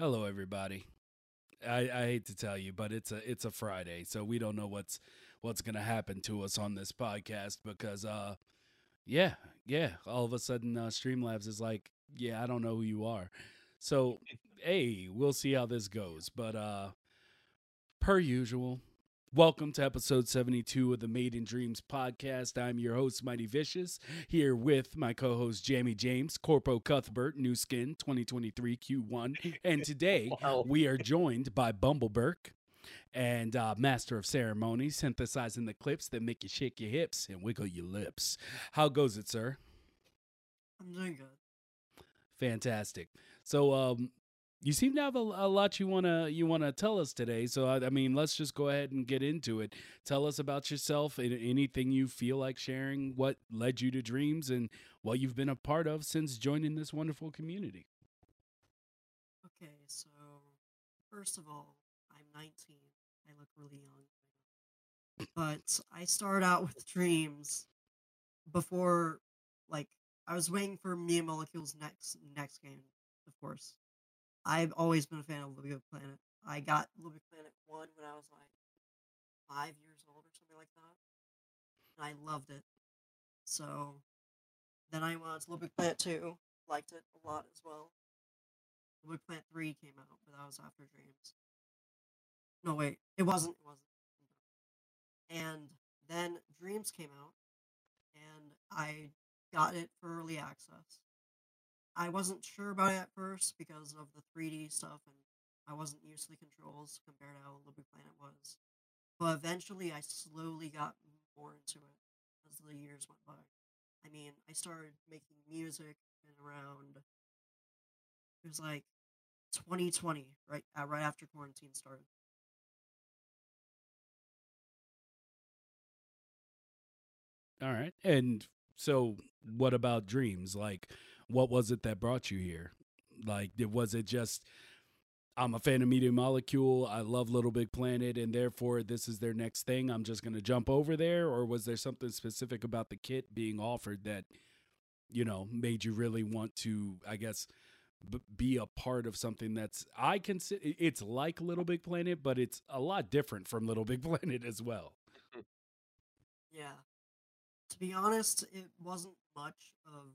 Hello, everybody. I, I hate to tell you, but it's a it's a Friday, so we don't know what's what's gonna happen to us on this podcast because uh yeah yeah all of a sudden uh, Streamlabs is like yeah I don't know who you are, so hey we'll see how this goes, but uh per usual Welcome to episode 72 of the Made in Dreams podcast. I'm your host, Mighty Vicious, here with my co host, Jamie James, Corpo Cuthbert, New Skin 2023 Q1. And today wow. we are joined by Bumbleberg and uh, Master of Ceremonies, synthesizing the clips that make you shake your hips and wiggle your lips. How goes it, sir? I'm doing good. Fantastic. So, um, you seem to have a, a lot you wanna you wanna tell us today. So I, I, mean, let's just go ahead and get into it. Tell us about yourself and anything you feel like sharing. What led you to dreams and what you've been a part of since joining this wonderful community. Okay, so first of all, I'm 19. I look really young, but I started out with dreams before, like, I was waiting for Media Molecule's next next game, of course. I've always been a fan of Little Big Planet. I got Little Big Planet 1 when I was like five years old or something like that. And I loved it. So then I to Little Big Planet 2. Liked it a lot as well. Little Big Planet 3 came out, but that was after Dreams. No, wait. It wasn't. It wasn't. And then Dreams came out, and I got it for early access. I wasn't sure about it at first because of the 3D stuff, and I wasn't used to the controls compared to how Little Planet was. But eventually, I slowly got more into it as the years went by. I mean, I started making music in around it was like 2020, right uh, right after quarantine started. All right, and so what about dreams? Like, what was it that brought you here? Like, was it just I'm a fan of Media Molecule, I love Little Big Planet, and therefore this is their next thing. I'm just going to jump over there, or was there something specific about the kit being offered that you know made you really want to, I guess? B- be a part of something that's I consider it's like Little Big Planet, but it's a lot different from Little Big Planet as well. Yeah, to be honest, it wasn't much of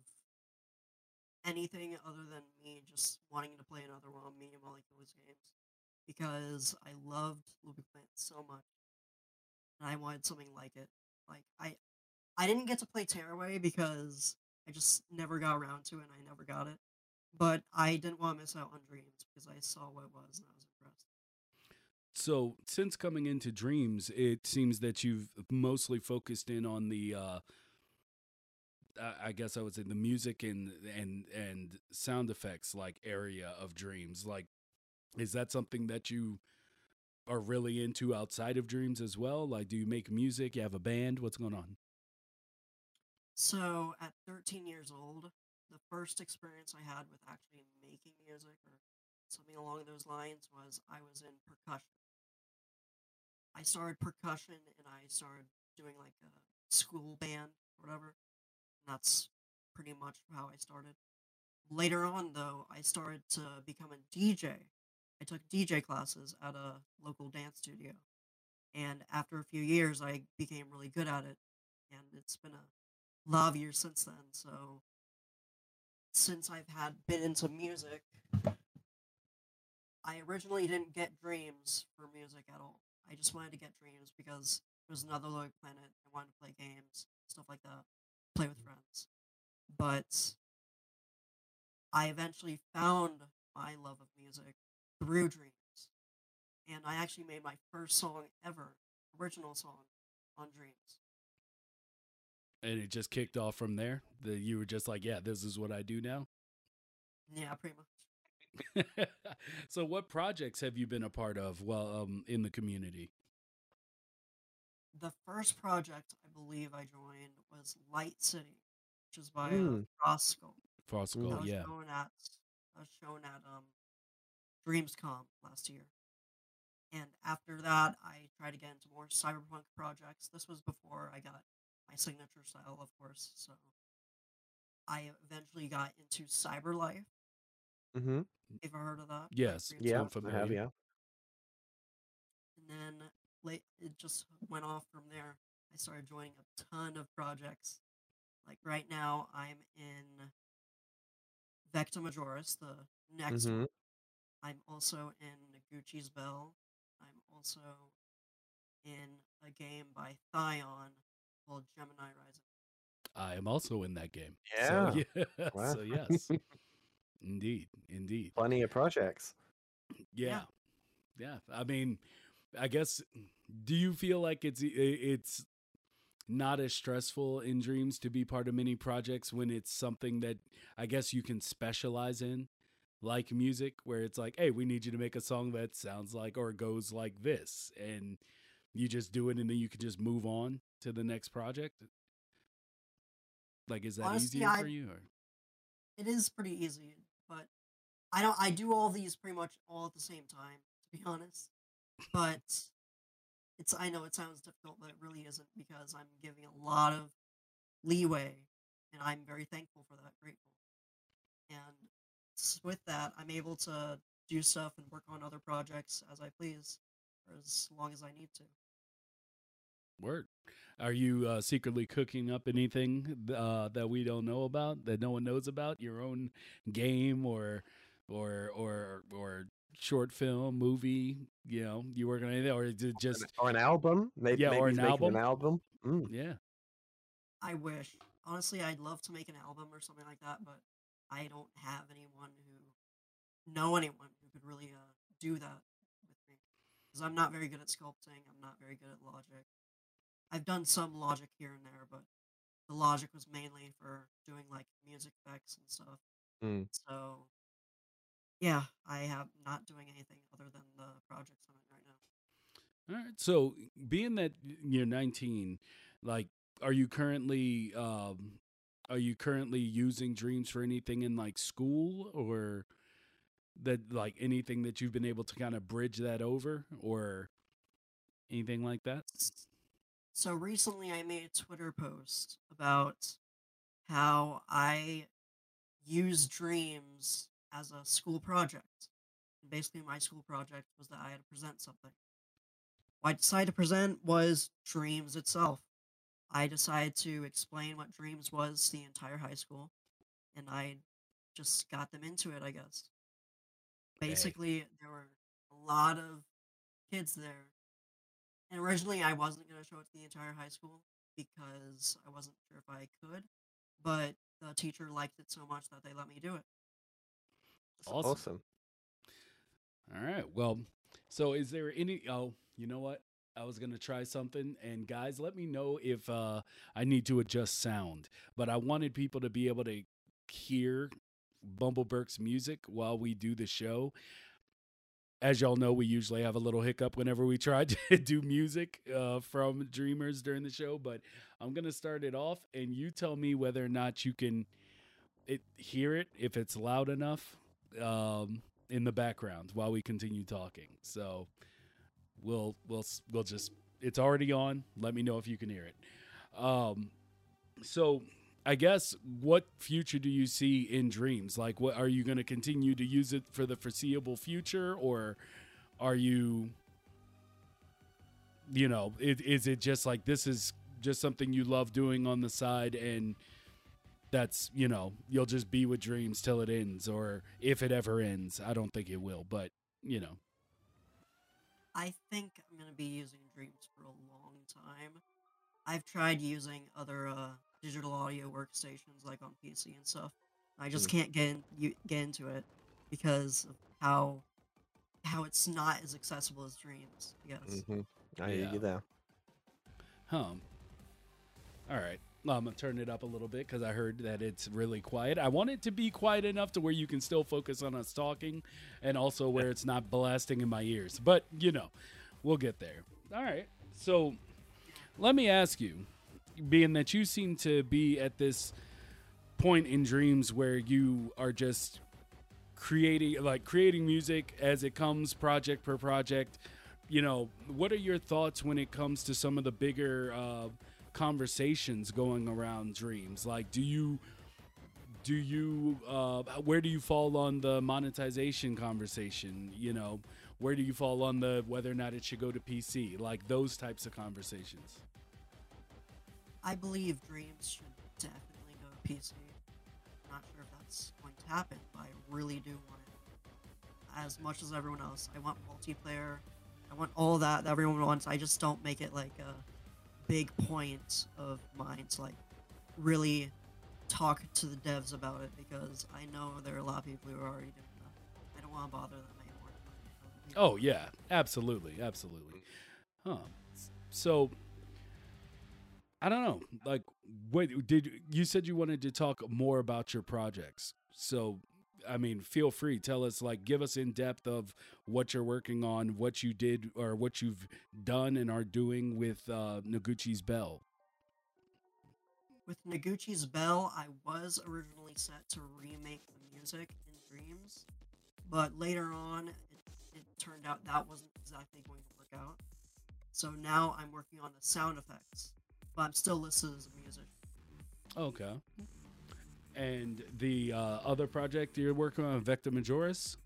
anything other than me just wanting to play another one of Media Molecule's games because I loved Big Planet so much, and I wanted something like it. Like I, I didn't get to play Tearaway because I just never got around to it, and I never got it. But I didn't want to miss out on Dreams because I saw what it was and I was impressed. So, since coming into Dreams, it seems that you've mostly focused in on the uh, Uh, I guess I would say the music and and and sound effects like area of dreams. Like, is that something that you are really into outside of dreams as well? Like, do you make music? You have a band? What's going on? So, at 13 years old, the first experience I had with actually making music or something along those lines was I was in percussion. I started percussion and I started doing like a school band or whatever that's pretty much how I started. Later on, though, I started to become a DJ. I took DJ classes at a local dance studio. And after a few years, I became really good at it. And it's been a lot of years since then. So, since I've had been into music, I originally didn't get dreams for music at all. I just wanted to get dreams because it was another little planet. I wanted to play games, stuff like that play with friends. But I eventually found my love of music through dreams. And I actually made my first song ever, original song, on dreams. And it just kicked off from there. The, you were just like, yeah, this is what I do now. Yeah, pretty much. so, what projects have you been a part of while um, in the community? The first project I believe I joined was Light City, which is by mm. uh, Froskull. Froskull, yeah. Shown at, I was shown at um, Dreamscom last year. And after that, I tried to get into more cyberpunk projects. This was before I got my signature style, of course. So I eventually got into Cyberlife, Mm-hmm. You've heard of that? Like Yes, Dream Yeah, sound I have. familiar. Yeah. And then late, it just went off from there. I started joining a ton of projects. Like right now, I'm in Vecta Majoris, the next Mm-hmm. one. I'm also in Noguchi's Bell. I'm also in a game by Thion called Gemini Rising. I am also in that game. Yeah. So, yeah. Wow. so yes. indeed. Indeed. Plenty of projects. Yeah. Yeah. I mean, I guess do you feel like it's it's not as stressful in dreams to be part of many projects when it's something that I guess you can specialize in like music where it's like, "Hey, we need you to make a song that sounds like or goes like this." And you just do it and then you can just move on to the next project? Like is that Honestly, easier I- for you or It is pretty easy, but I don't. I do all these pretty much all at the same time, to be honest. But it's. I know it sounds difficult, but it really isn't because I'm giving a lot of leeway, and I'm very thankful for that. Grateful, and with that, I'm able to do stuff and work on other projects as I please, for as long as I need to. Word. Are you uh, secretly cooking up anything uh, that we don't know about, that no one knows about? Your own game or or or or short film, movie? You know, you working on anything, or is it just or an album. Maybe, Yeah, maybe or an album. An album. Mm. yeah? I wish. Honestly, I'd love to make an album or something like that, but I don't have anyone who know anyone who could really uh, do that with me. Because I'm not very good at sculpting. I'm not very good at logic. I've done some logic here and there, but the logic was mainly for doing like music effects and stuff. Mm. So, yeah, I have not doing anything other than the projects I'm in right now. All right. So, being that you're 19, like, are you currently um, are you currently using dreams for anything in like school or that like anything that you've been able to kind of bridge that over or anything like that? So recently I made a Twitter post about how I use dreams as a school project. And basically my school project was that I had to present something. What I decided to present was dreams itself. I decided to explain what dreams was to the entire high school and I just got them into it, I guess. Hey. Basically, there were a lot of kids there and originally, I wasn't going to show it to the entire high school because I wasn't sure if I could. But the teacher liked it so much that they let me do it. Awesome. awesome. All right. Well, so is there any? Oh, you know what? I was gonna try something, and guys, let me know if uh, I need to adjust sound. But I wanted people to be able to hear Bumbleberg's music while we do the show. As y'all know, we usually have a little hiccup whenever we try to do music uh, from Dreamers during the show. But I'm gonna start it off, and you tell me whether or not you can it, hear it if it's loud enough. Um, in the background while we continue talking. So we'll we'll we'll just it's already on. Let me know if you can hear it. Um so I guess what future do you see in dreams? Like what are you going to continue to use it for the foreseeable future or are you you know, it, is it just like this is just something you love doing on the side and that's you know you'll just be with dreams till it ends or if it ever ends i don't think it will but you know I think I'm going to be using Dreams for a long time. I've tried using other uh, digital audio workstations like on PC and stuff. I just Mm. can't get in, you, get into it because of how how it's not as accessible as Dreams. I guess. hmm I hear Yeah. you there. huh all right well, i'm gonna turn it up a little bit because i heard that it's really quiet. I want it to be quiet enough to where you can still focus on us talking and also where it's not blasting in my ears. But you know we'll get there. All right. So let me ask you being that you seem to be at this point in dreams where you are just creating like creating music as it comes project per project you know what are your thoughts when it comes to some of the bigger uh, conversations going around dreams like do you do you uh, where do you fall on the monetization conversation? You know, where do you fall on the whether or not it should go to PC? Like those types of conversations. I believe Dreams should definitely go to PC. Not sure if that's going to happen, but I really do want it. As much as everyone else, I want multiplayer. I want all that that everyone wants. I just don't make it like a big point of mine to like really talk to the devs about it because I know there are a lot of people who are already doing that. I don't want to bother them anymore. Oh yeah, absolutely, absolutely. Huh. So I don't know. Like what did you said you wanted to talk more about your projects. So I mean, feel free. Tell us, like, give us in depth of what you're working on, what you did, or what you've done and are doing with uh, Noguchi's Bell. With Noguchi's Bell, I was originally set to remake the music in Dreams, but later on, it, it turned out that wasn't exactly going to work out. So now I'm working on the sound effects, but I'm still listed as music. Okay. And the uh, other project you're working on, Vecta Majoris?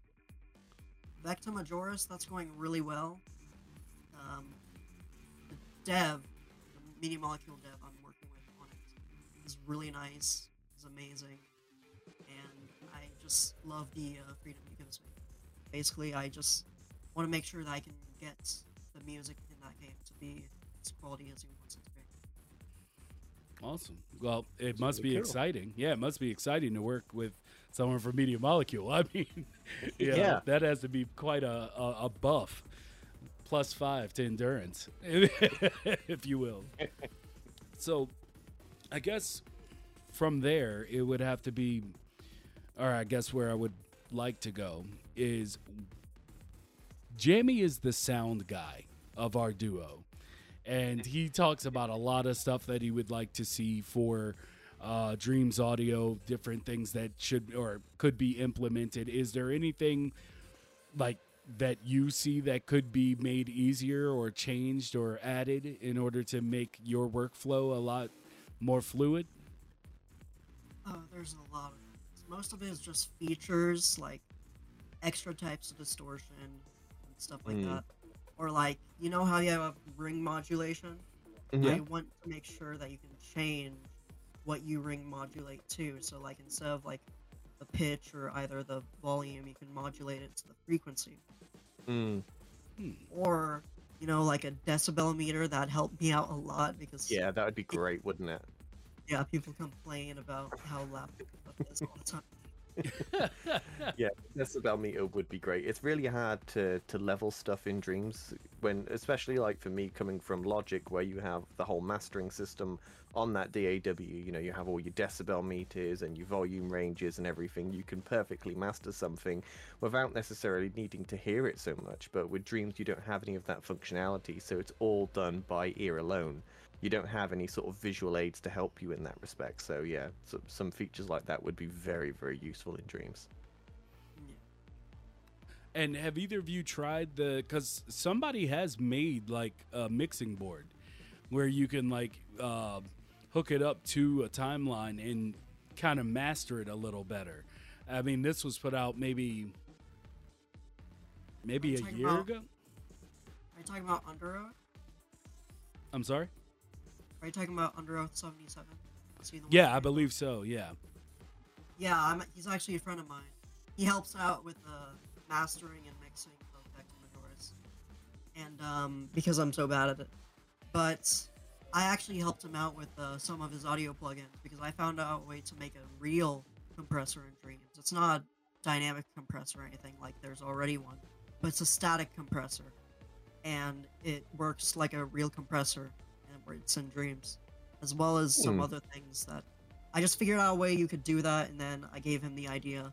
Vecta Majoris, that's going really well. Um, the dev, the media molecule dev I'm working with on it is really nice, is amazing, and I just love the uh, freedom it gives me. Basically, I just want to make sure that I can get the music in that game to be as quality as he Awesome. Well, it must really be cool. exciting. Yeah, it must be exciting to work with someone from Media Molecule. I mean, yeah, Yeah. that has to be quite a, a, a buff. Plus five to endurance, if you will. So, I guess from there, it would have to be, or I guess where I would like to go is Jamie is the sound guy of our duo. And he talks about a lot of stuff that he would like to see for uh, Dreams Audio, different things that should or could be implemented. Is there anything like that you see that could be made easier or changed or added in order to make your workflow a lot more fluid? Oh, there's a lot of things. Most of it is just features like extra types of distortion and stuff like Mm. that. Or like, you know how you have a ring modulation? Yeah. I want to make sure that you can change what you ring modulate to. So like instead of like the pitch or either the volume, you can modulate it to the frequency. Mm. Or, you know, like a decibel meter that helped me out a lot because Yeah, that would be great, wouldn't it? yeah, people complain about how loud stuff is all the time. Yeah, that's decibel meter would be great. It's really hard to to level stuff in Dreams when, especially like for me coming from Logic, where you have the whole mastering system on that DAW. You know, you have all your decibel meters and your volume ranges and everything. You can perfectly master something without necessarily needing to hear it so much. But with Dreams, you don't have any of that functionality, so it's all done by ear alone. You don't have any sort of visual aids to help you in that respect. So yeah, so, some features like that would be very, very useful in Dreams. And have either of you tried the? Because somebody has made like a mixing board where you can like uh, hook it up to a timeline and kind of master it a little better. I mean, this was put out maybe maybe a year about- ago. Are you talking about Under Oath? I'm sorry. Are you talking about Under Oath 77? Is he the one Yeah, I believe so. Yeah. Yeah, I'm, he's actually a friend of mine. He helps out with the mastering and mixing of Vecta Majoris. And um, because I'm so bad at it. But I actually helped him out with uh, some of his audio plugins because I found out a way to make a real compressor in Dreams. It's not a dynamic compressor or anything like there's already one, but it's a static compressor. And it works like a real compressor and Dreams. As well as some Hmm. other things that I just figured out a way you could do that, and then I gave him the idea.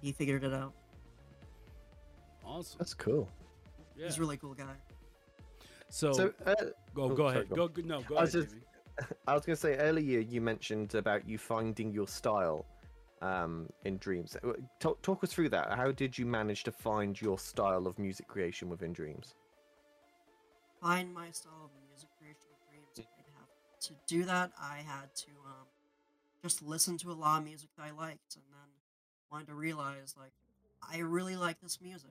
He figured it out. Awesome. That's cool. Yeah. He's a really cool guy. So, So, uh, go oh, go sorry, ahead. go Go, go no go I ahead. was just- I was going to say earlier you mentioned about you finding your style um, in Dreams. Uh, Talk, talk us through that. How did you manage to find your style of music creation within Dreams? Find my style of to do that. I had to um, just listen to a lot of music that I liked, and then wanted to realize like I really like this music.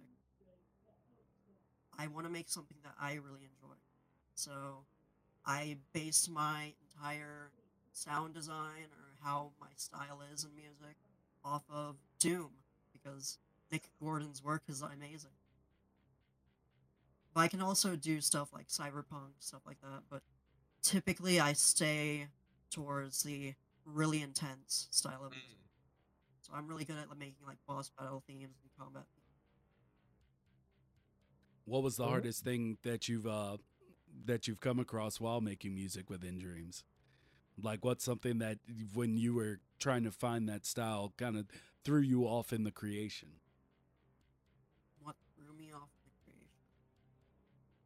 I want to make something that I really enjoy. So I based my entire sound design or how my style is in music off of Doom because Mick Gordon's work is amazing. But I can also do stuff like cyberpunk, stuff like that, but typically I stay towards the really intense style of music. So I'm really good at making like boss battle themes and combat. What was the Cool. hardest thing that you've uh that you've come across while making music within Dreams? Like what's something that when you were trying to find that style kind of threw you off in the creation? what threw me off the creation.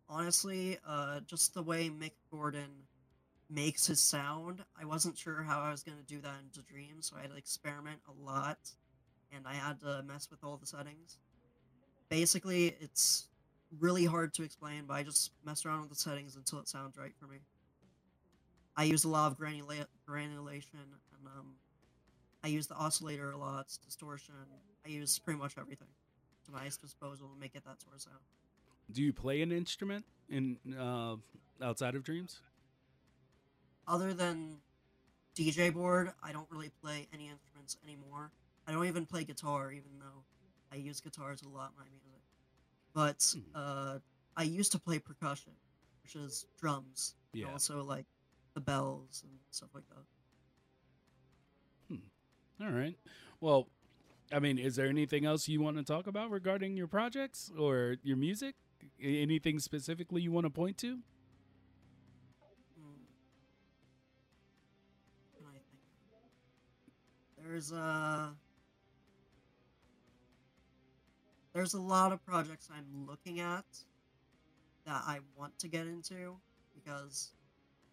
Honestly, uh, just the way Mick Gordon makes his sound, I wasn't sure how I was gonna do that into Dreams, so I had to experiment a lot, and I had to mess with all the settings. Basically, it's really hard to explain, but I just messed around with the settings until it sounds right for me. I use a lot of granula- granulation, and um, I use the oscillator a lot, distortion. I use pretty much everything to my disposal to make it that sort of sound. Do you play an instrument in uh outside of Dreams? Other than DJ board, I don't really play any instruments anymore. I don't even play guitar, even though I use guitars a lot in my music. But Hmm. uh, I used to play percussion, which is drums, and also like the bells and stuff like that. All right. Well, I mean, is there anything else you want to talk about regarding your projects or your music? Anything specifically you want to point to? There's a there's a lot of projects I'm looking at that I want to get into because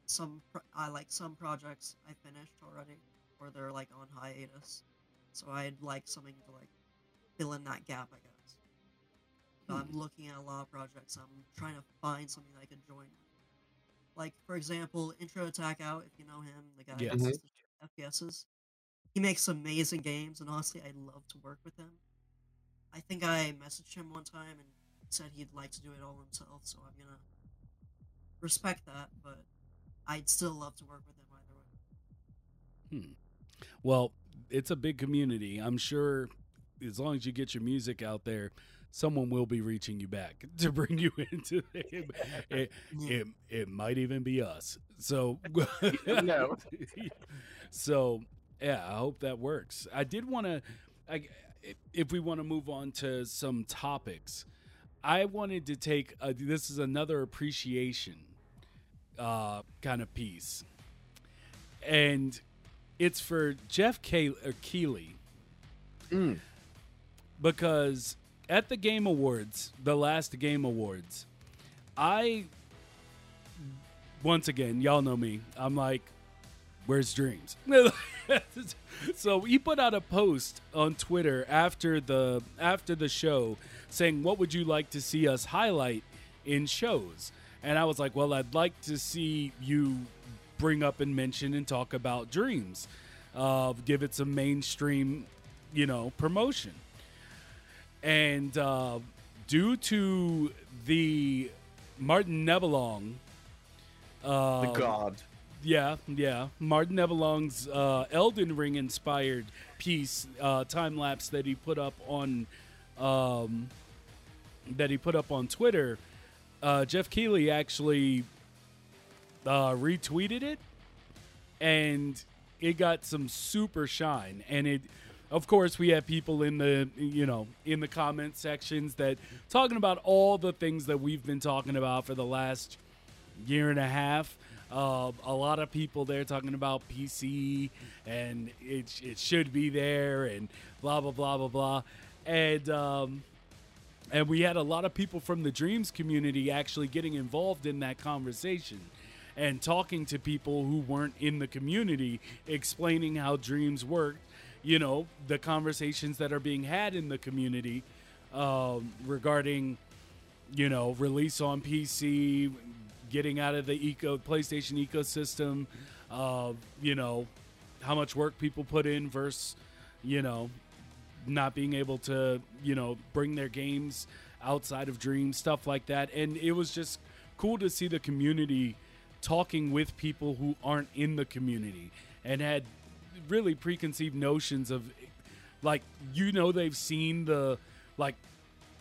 some I like some projects I finished already or they're like on hiatus, so I'd like something to like fill in that gap, I guess. So I'm hmm. looking at a lot of projects. I'm trying to find something I could join. Like for example, Intro Attack Out, if you know him, the guy Yes. who does mm-hmm. the FPSs. He makes amazing games, and honestly, I'd love to work with him. I think I messaged him one time and said he'd like to do it all himself, so I'm gonna respect that, but I'd still love to work with him either way. Hmm. Well, it's a big community. I'm sure as long as you get your music out there, someone will be reaching you back to bring you into it. It, Yeah. it, it might even be us. So, No. so yeah, I hope that works. I did want to, if we want to move on to some topics, I wanted to take a, this is another appreciation uh, kind of piece, and it's for Geoff Ke- Keighley Mm. because at the Game Awards, the last Game Awards, I once again, y'all know me. I'm like, where's dreams? so he put out a post on Twitter after the after the show saying, "What would you like to see us highlight in shows?" And I was like, "Well, I'd like to see you bring up and mention and talk about dreams, uh, give it some mainstream, you know, promotion." And uh, due to the Martin Nebelong, uh, The god. Yeah, yeah. Martin Nebelong's uh, Elden Ring inspired piece, uh, time lapse that he put up on, um, that he put up on Twitter. Uh, Geoff Keighley actually uh, retweeted it, and it got some super shine. And it, of course, we have people in the you know in the comment sections that talking about all the things that we've been talking about for the last year and a half. Uh, a lot of people there talking about PC and it, it should be there and blah blah blah blah blah, and um, and we had a lot of people from the Dreams community actually getting involved in that conversation and talking to people who weren't in the community, explaining how Dreams worked. You know, the conversations that are being had in the community um, regarding you know, release on PC, getting out of the eco PlayStation ecosystem, uh, you know, how much work people put in versus you know not being able to you know bring their games outside of dreams stuff like that. And it was just cool to see the community talking with people who aren't in the community and had really preconceived notions of like you know they've seen the like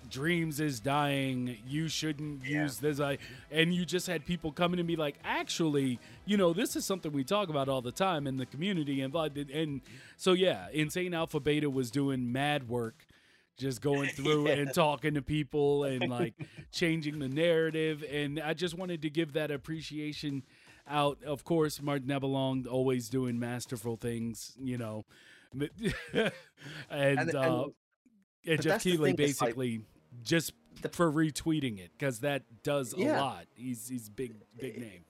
dreams is dying you shouldn't Yeah. use this i and you just had people coming to me like actually you know this is something we talk about all the time in the community and and so yeah insane alpha beta was doing mad work just going through and talking to people and like changing the narrative and i just wanted to give that appreciation out. Of course martin nebelong always doing masterful things you know. And, And- uh and- and geoff keighley it's like- basically just The- for retweeting it because that does a lot he's he's big big name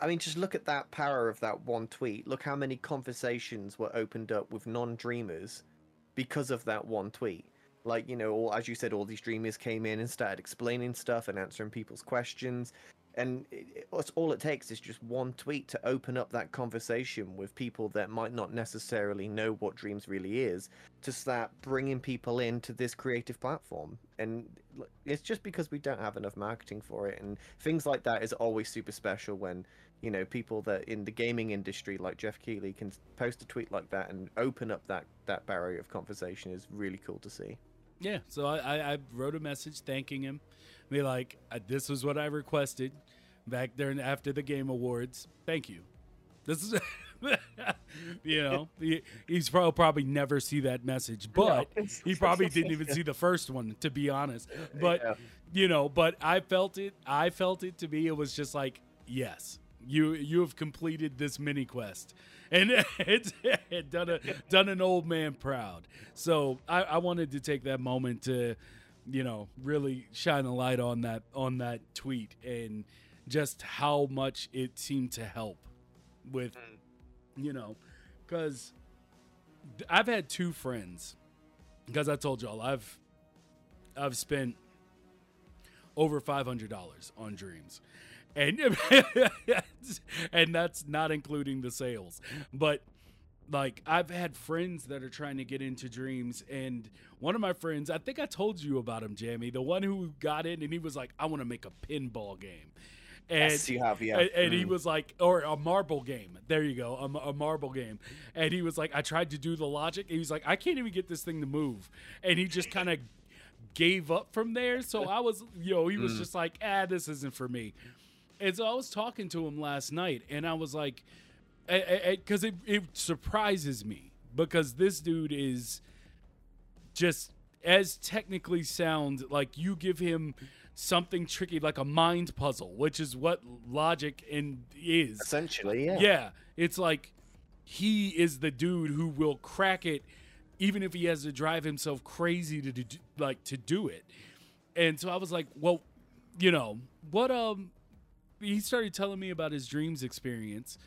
I mean, just look at that power of that one tweet. Look how many conversations were opened up with non-dreamers because of that one tweet. Like, you know, all, as you said, all these dreamers came in and started explaining stuff and answering people's questions. And it, it- all it takes is just one tweet to open up that conversation with people that might not necessarily know what dreams really is to start bringing people into this creative platform. And it's just because we don't have enough marketing for it. And things like that is always super special when you know people that in the gaming industry like geoff keighley can post a tweet like that and open up that that barrier of conversation is really cool to see Yeah, so I, I, I wrote a message thanking him, be like, "Uh, "This was what I requested back there after the game awards. Thank you." This is, you know, he, he's probably probably never see that message, but he probably didn't even see the first one, to be honest. But Yeah. you know, but I felt it. I felt it to me. It was just like, yes, you you have completed this mini quest, and it's it done a done an old man proud. So I, I wanted to take that moment to, you know, really shine a light on that on that tweet and just how much it seemed to help with, mm. you know, because I've had two friends, because I told y'all I've I've spent over five hundred dollars on dreams, and and that's not including the sales. But like I've had friends that are trying to get into dreams, and one of my friends, I think I told you about him, Jamie, the one who got in, and he was like, "I want to make a pinball game." And, yes have yeah and, and he Mm. was like, or a marble game. There you go, a, a marble game. And he was like, I tried to do the logic. And he was like, I can't even get this thing to move. And he just kind of gave up from there. So I was, you know, he was Mm. just like, ah, this isn't for me. And so I was talking to him last night, and I was like, because it, it surprises me because this dude is just as technically sound like you give him something tricky like a mind puzzle which is what logic and is. Essentially yeah. Yeah. It's like he is the dude who will crack it even if he has to drive himself crazy to do, like to do it. And so i was like well you know what um he started telling me about his dreams experience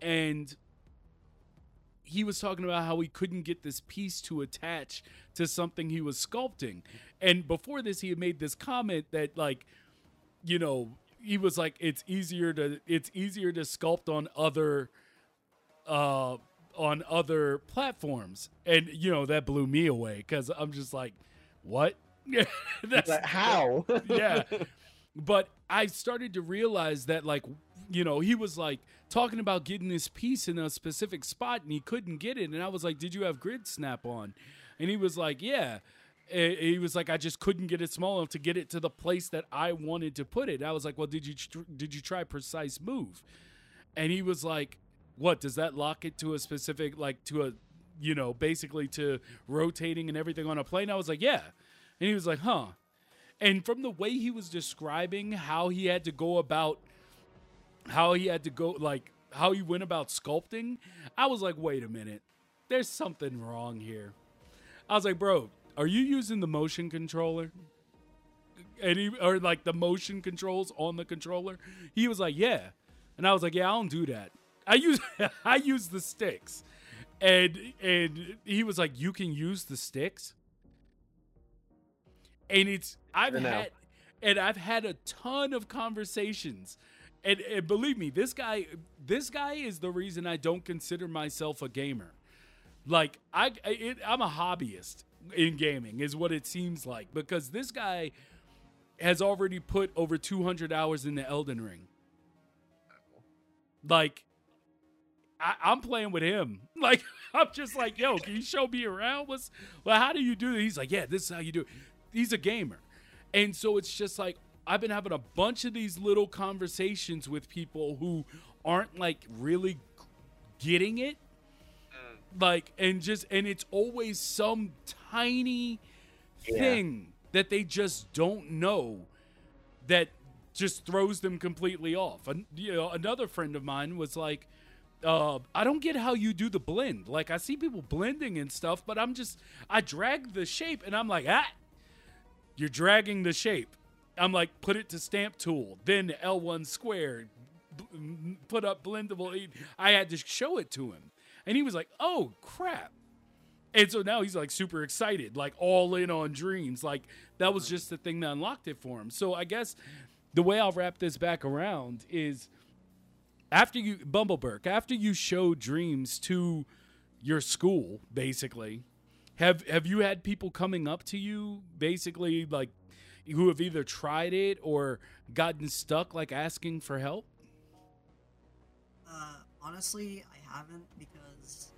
and he was talking about how he couldn't get this piece to attach to something he was sculpting. And before this, he had made this comment that, like, you know, he was like, it's easier to it's easier to sculpt on other uh on other platforms. And you know, that blew me away because I'm just like, what? That's Like, how yeah. But I started to realize that, like, you know, he was like talking about getting this piece in a specific spot and he couldn't get it. And I was like, Did you have grid snap on? And he was like, Yeah. He was like, I just couldn't get it small enough to get it to the place that I wanted to put it. I was like, Well, did you tr- did you try precise move? And he was like, What does that lock it to a specific like to a you know basically to rotating and everything on a plane? I was like, Yeah. And he was like, Huh. And from the way he was describing how he had to go about how he had to go like how he went about sculpting, I was like, wait a minute. There's something wrong here. I was like, bro, are you using the motion controller? And or like the motion controls on the controller? He was like, Yeah. And I was like, Yeah, I don't do that. I use I use the sticks. And and he was like, You can use the sticks? And it's I've had and I've had a ton of conversations and, and believe me, this guy, this guy is the reason I don't consider myself a gamer. Like I, it, I'm a hobbyist in gaming, is what it seems like, because this guy has already put over 200 hours in the Elden Ring. Like, I, I'm playing with him. Like, I'm just like, yo, can you show me around? What's well, how do you do? He's like, yeah, this is how you do it. He's a gamer. And so it's just like I've been having a bunch of these little conversations with people who aren't like really getting it. Like and just and it's always some tiny Yeah. thing that they just don't know that just throws them completely off. And you know, another friend of mine was like, uh, I don't get how you do the blend. Like I see people blending and stuff, but I'm just I drag the shape and I'm like, ah, you're dragging the shape. I'm like, put it to stamp tool, then L1 square, b- put up blendable. I had to show it to him, and he was like, oh crap. And so now he's like super excited, like all in on dreams. Like that was just the thing that unlocked it for him. So I guess the way I'll wrap this back around is after you Bumbleberg, after you show dreams to your school, basically, have have you had people coming up to you basically like who have either tried it or gotten stuck like asking for help? Uh, honestly, I haven't because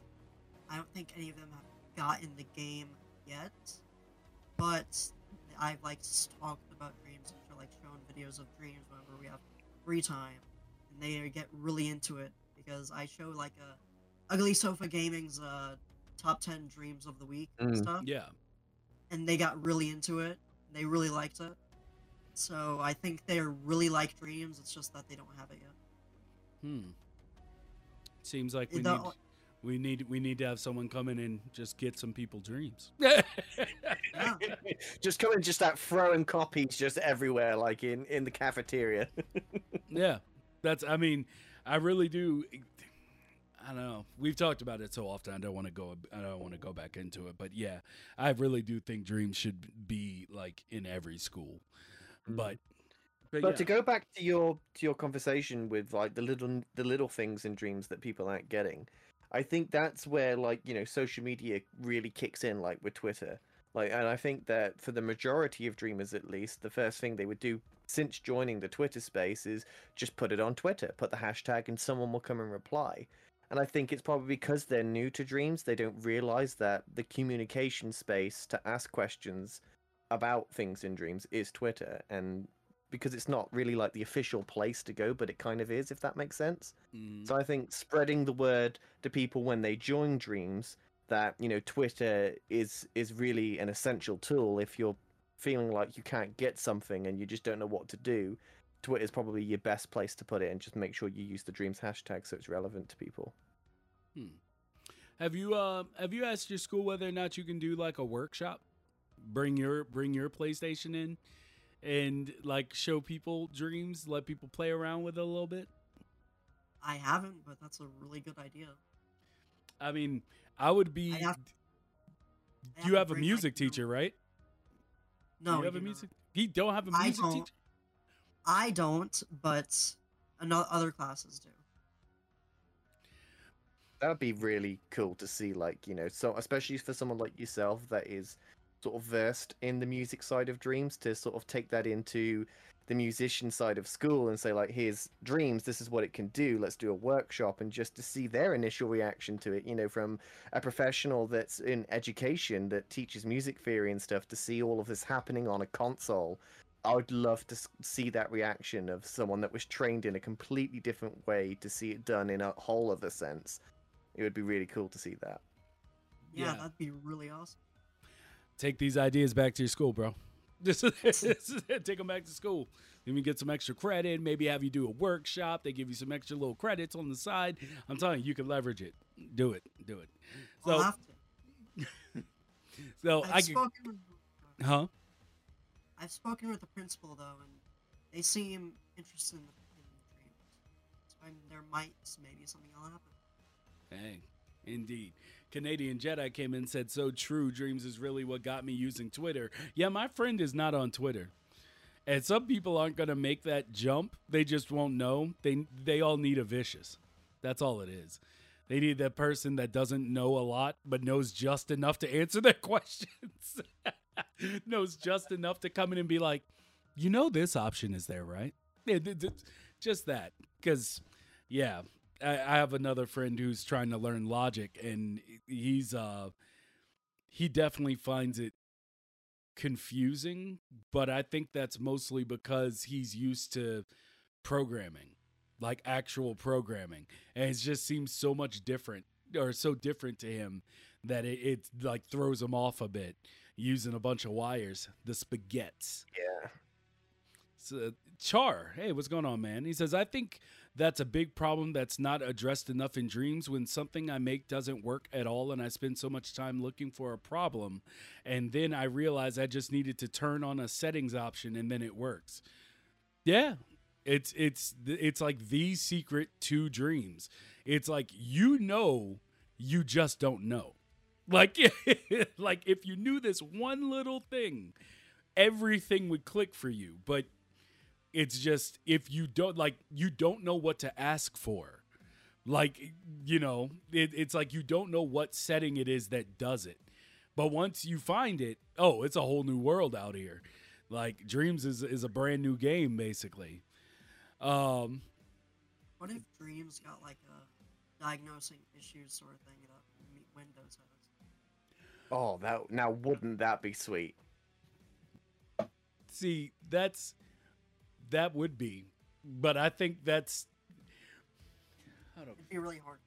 I don't think any of them have gotten the game yet. But I've like talked about dreams and like shown videos of dreams whenever we have free time, and they get really into it because I show like a Ugly Sofa Gaming's uh top ten dreams of the week and Mm. stuff, Yeah. and they got really into it. They really liked it. So I think they really like dreams. It's just that they don't have it yet. Hmm. Seems like we The- need we need we need to have someone come in and just get some people dreams. Yeah. just come and just start throwing copies just everywhere, like in in the cafeteria. yeah. That's I mean, I really do I don't know. We've talked about it so often. I don't want to go. I don't want to go back into it. But yeah, I really do think dreams should be like in every school. Mm. But but, But yeah. to go back to your to your conversation with like the little the little things in dreams that people aren't getting, I think that's where like you know social media really kicks in, like with Twitter. Like, and I think that for the majority of dreamers, at least, the first thing they would do since joining the Twitter space is just put it on Twitter, put the hashtag, and someone will come and reply. And I think it's probably because they're new to dreams, they don't realize that the communication space to ask questions about things in dreams is Twitter, and because it's not really like the official place to go, but it kind of is, if that makes sense. Mhm. So I think spreading the word to people when they join Dreams that you know Twitter is is really an essential tool if you're feeling like you can't get something and you just don't know what to do. Twitter is probably your best place to put it, and just make sure you use the Dreams hashtag so it's relevant to people. Have you uh, have you asked your school whether or not you can do like a workshop? Bring your bring your PlayStation in and like show people dreams, let people play around with it a little bit. I haven't, but that's a really good idea. I mean, I would be. I have- I you to have a music teacher, right? No, you have I a do not. music. You don't have a music teacher. I don't, but other classes do. That would be really cool to see, like you know, so especially for someone like yourself that is sort of versed in the music side of dreams, to sort of take that into the musician side of school and say like, here's dreams, this is what it can do. Let's do a workshop, and just to see their initial reaction to it, you know, from a professional that's in education that teaches music theory and stuff, to see all of this happening on a console. I would love to see that reaction of someone that was trained in a completely different way to see it done in a whole other sense. It would be really cool to see that. Yeah, Yeah. that'd be really awesome. Take these ideas back to your school, bro. This is, this is it. Take them back to school. Then we get some extra credit. Maybe have you do a workshop. They give you some extra little credits on the side. I'm telling you, you can leverage it. Do it. Do it. I'll So, have to. so I've I can, spoken. With, huh? I've spoken with the principal though, and they seem interested in, in dreams. So I'm, there might maybe something will happen. Hey, indeed. Canadian Jedi came in and said, So true. Dreams is really what got me using Twitter. Yeah, my friend is not on Twitter. And some people aren't going to make that jump. They just won't know. They they all need a vicious. That's all it is. They need that person that doesn't know a lot but knows just enough to answer their questions. knows just enough to come in and be like, "You know this option is there, right?" Just that cuz yeah, I, I have another friend who's trying to learn logic and he's uh he definitely finds it confusing, but I think that's mostly because he's used to programming, like actual programming. And it just seems so much different or so different to him that it, it like throws him off a bit using a bunch of wires, the spaghettis. Yeah. So, uh, Char, hey, what's going on, man? He says, I think that's a big problem that's not addressed enough in dreams when something I make doesn't work at all and I spend so much time looking for a problem and then I realize I just needed to turn on a settings option and then it works. Yeah. It's it's it's like the secret to dreams. It's like you know you just don't know. Like like if you knew this one little thing, everything would click for you, but it's just if you don't like you don't know what to ask for. Like you know, it, it's like you don't know what setting it is that does it. But once you find it, oh, it's a whole new world out here. Like Dreams is is a brand new game basically. Um What if Dreams got like a diagnosing issues sort of thing that Windows has? Oh, that now wouldn't that be sweet? See, that's that would be, but I think that's. I don't. It'd be really hard.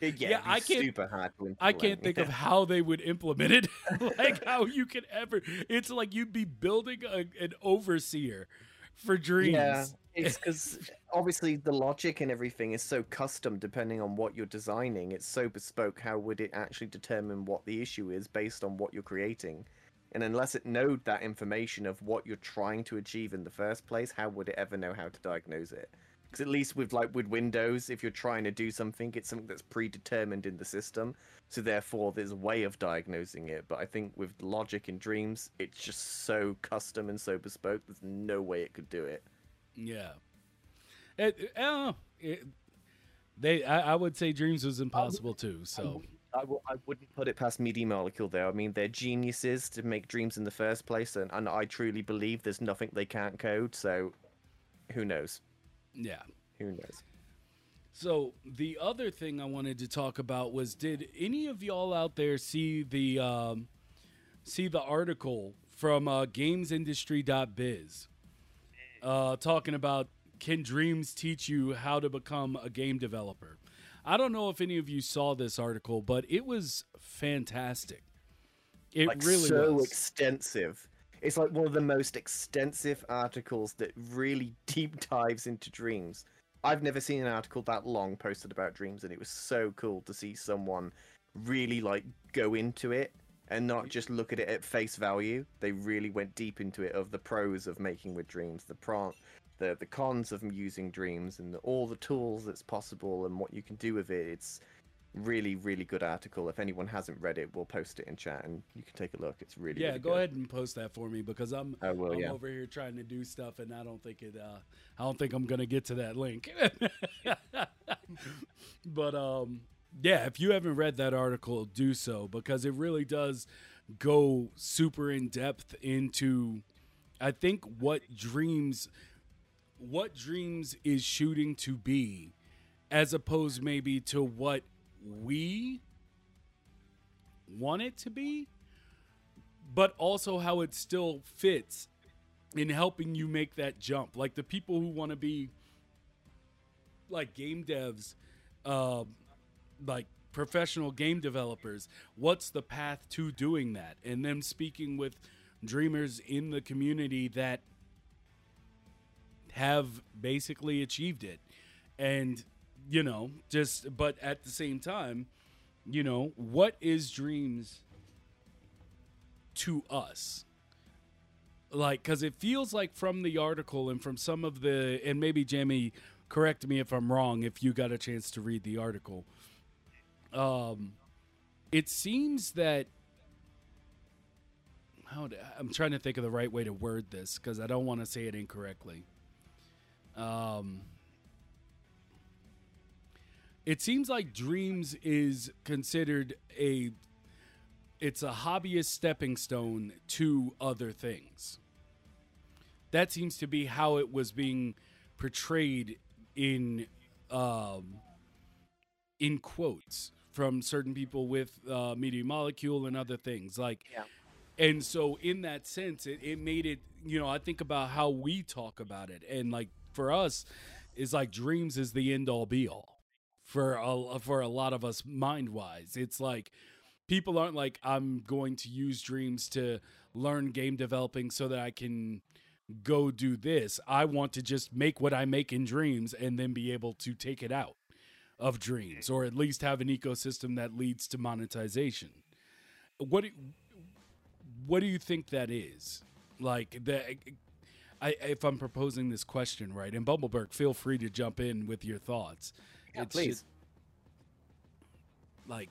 Yeah, yeah I can't. Super hard to I can't think of how they would implement it. like how you could ever. It's like you'd be building a, an overseer for dreams. Yeah, it's because obviously the logic and everything is so custom depending on what you're designing. It's so bespoke. How would it actually determine what the issue is based on what you're creating? And unless it knowed that information of what you're trying to achieve in the first place, how would it ever know how to diagnose it? Because at least with like with Windows, if you're trying to do something, it's something that's predetermined in the system. So therefore, there's a way of diagnosing it. But I think with Logic and Dreams, it's just so custom and so bespoke. There's no way it could do it. Yeah. It, uh, it, they, I, I, would say Dreams was impossible too. So I w- I wouldn't put it past Media Molecule, though. I mean, they're geniuses to make dreams in the first place, and, and I truly believe there's nothing they can't code. So, who knows? Yeah, who knows? So the other thing I wanted to talk about was: Did any of y'all out there see the um, see the article from uh, GamesIndustry.biz uh, talking about can dreams teach you how to become a game developer? I don't know if any of you saw this article, but it was fantastic. It like really so was. extensive. It's like one of the most extensive articles that really deep dives into dreams. I've never seen an article that long posted about dreams, and it was so cool to see someone really like go into it and not just look at it at face value. They really went deep into it of the pros of making with dreams, the pro- the the cons of using dreams and all the tools that's possible and what you can do with it. It's really really good article. If anyone hasn't read it, we'll post it in chat and you can take a look. It's really yeah. Really go good. ahead and post that for me because I'm will, I'm yeah. over here trying to do stuff and I don't think it. Uh, I don't think I'm gonna get to that link. but um, yeah, if you haven't read that article, do so because it really does go super in depth into. I think what dreams what dreams is shooting to be as opposed maybe to what we want it to be but also how it still fits in helping you make that jump. Like the people who want to be like game devs uh, like professional game developers what's the path to doing that? And them speaking with dreamers in the community that have basically achieved it. And, you know, just, but at the same time, you know, what is dreams to us? Like, because it feels like from the article and from some of the, and maybe Jamie, correct me if I'm wrong if you got a chance to read the article. Um, it seems that how to, I'm trying to think of the right way to word this because I don't want to say it incorrectly. Um, it seems like Dreams is considered a it's a hobbyist stepping stone to other things. That seems to be how it was being portrayed in um, in quotes from certain people with uh, Media Molecule and other things like. Yeah. And so, in that sense, it, it made it. You know, I think about how we talk about it, and like for us, is like dreams is the end all be all for a, for a lot of us mind wise. It's like people aren't like I'm going to use dreams to learn game developing so that I can go do this. I want to just make what I make in dreams and then be able to take it out of dreams or at least have an ecosystem that leads to monetization. What do, what do you think that is? Like the I, if I'm proposing this question right, and Bumbleberg, feel free to jump in with your thoughts. Yeah, It's please. just- like,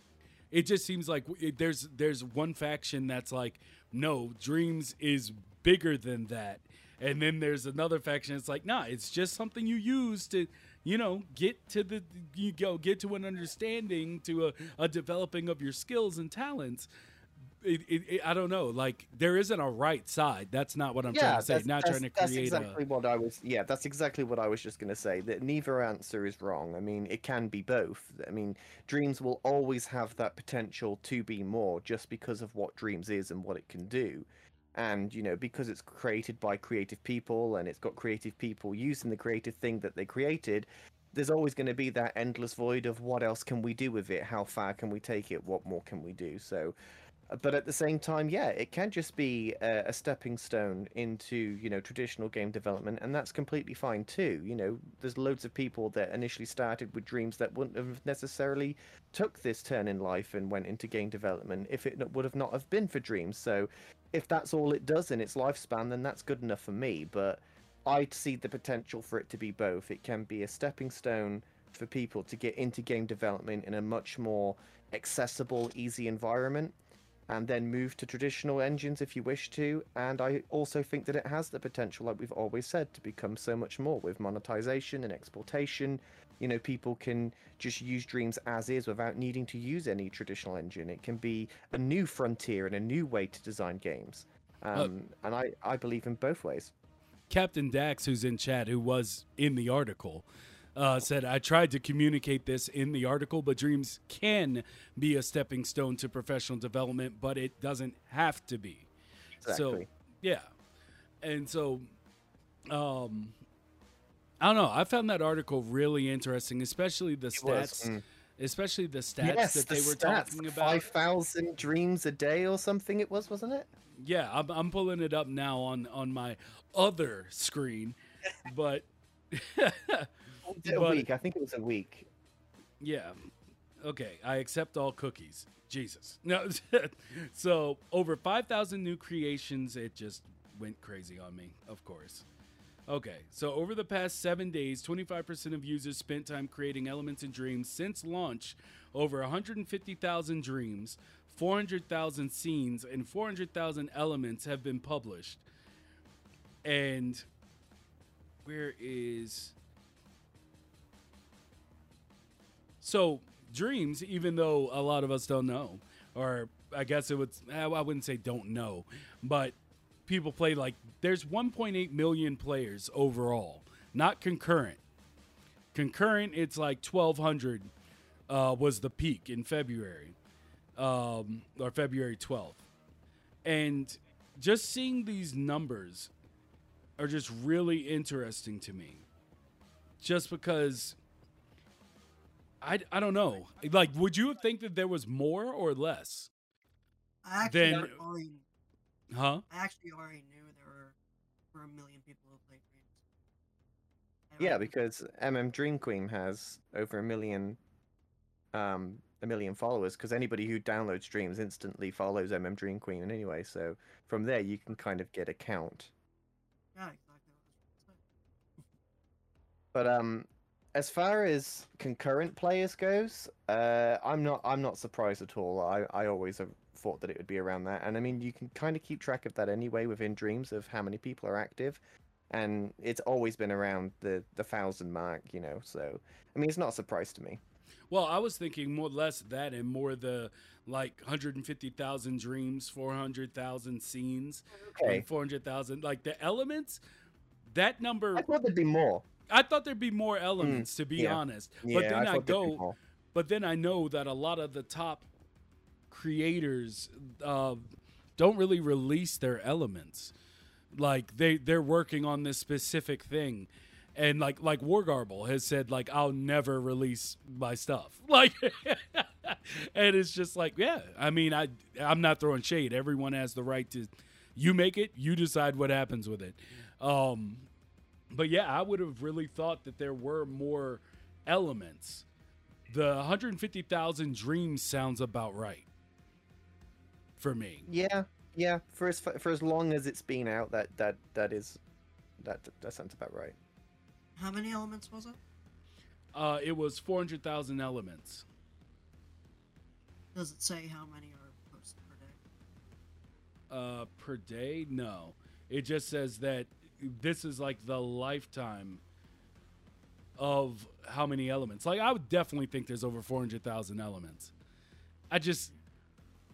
it just seems like it, there's there's one faction that's like, no, Dreams is bigger than that, and then there's another faction that's like, nah, it's just something you use to, you know, get to the you go get to an understanding to a, a developing of your skills and talents. It, it, I don't know. Like there isn't a right side. That's not what I'm trying to say. Not trying to create. that's exactly a. what I was. Yeah, that's exactly what I was just going to say. That neither answer is wrong. I mean, it can be both. I mean, dreams will always have that potential to be more, just because of what dreams is and what it can do. And you know, because it's created by creative people and it's got creative people using the creative thing that they created, there's always going to be that endless void of what else can we do with it? How far can we take it? What more can we do? So but at the same time yeah it can just be a, a stepping stone into you know traditional game development and that's completely fine too you know. There's loads of people that initially started with dreams that wouldn't have necessarily took this turn in life and went into game development if it would have not have been for dreams. So if that's all it does in its lifespan then that's good enough for me but i see the potential for it to be both. It can be a stepping stone for people to get into game development in a much more accessible easy environment and then move to traditional engines if you wish to. And I also think that it has the potential, like we've always said, to become so much more with monetization and exportation. You know, people can just use Dreams as is without needing to use any traditional engine. It can be a new frontier and a new way to design games. Um, and I, I believe in both ways. Captain Dax, who's in chat, who was in the article, uh, said, I tried to communicate this in the article, but dreams can be a stepping stone to professional development, but it doesn't have to be. So, yeah. And so, um, I don't know. I found that article really interesting, especially the It stats, mm. especially the stats yes, that the they were stats, talking about. Five thousand dreams a day or something. It was, wasn't it? Yeah, I'm, I'm pulling it up now on on my other screen, but a But- week? I think it was a week. yeah, okay. I accept all cookies. Jesus, no. so over five thousand new creations. It just went crazy on me. Of course. Okay, so over the past seven days, 25% of users spent time creating elements and dreams. Since launch, over 150,000 dreams, 400,000 scenes, and 400,000 elements have been published. And where is. So, dreams, even though a lot of us don't know, or I guess it would, I wouldn't say don't know, but people play like there's 1.8 million players overall, not concurrent. Concurrent, it's like 1,200 uh, was the peak in February, um, or February 12th, and just seeing these numbers are just really interesting to me. Just because I, I don't know. Like, would you think that there was more or less? I actually Then- al- already, Huh? I actually already knew there were, were a million people who played dreams. Yeah, already- because MM Dream Queen has over a million, um, a million followers. Because anybody who downloads dreams instantly follows MM Dream Queen anyway. So from there, you can kind of get a count. yeah, exactly what I was trying to say. But um, as far as concurrent players goes, uh, I'm not I'm not surprised at all. I I always have thought that it would be around that. And I mean, you can kind of keep track of that anyway within Dreams of how many people are active, and it's always been around the the thousand mark, you know. So I mean, it's not a surprise to me. Well, I was thinking more less that and more the like 150,000 dreams, 400,000 scenes, Okay, and 400,000 like the elements. That number, I thought there'd be more. I thought there'd be more elements to be yeah. honest. Yeah, but then I, thought go, but then I know that a lot of the top creators uh, don't really release their elements. Like they they're working on this specific thing, and like like Wargarble has said, like I'll never release my stuff. Like, and it's just like, yeah. I mean, I I'm not throwing shade. Everyone has the right to. You make it. You decide what happens with it. Um, but yeah, I would have really thought that there were more elements. The 150,000 dreams sounds about right for me. Yeah, yeah. For as for as long as it's been out, that that that is that that sounds about right. How many elements was it? Uh, it was 400,000 elements. Does it say how many are posted per day? Uh, per day? No. It just says that this is like the lifetime of how many elements. Like, I would definitely think there's over 400,000 elements. I just,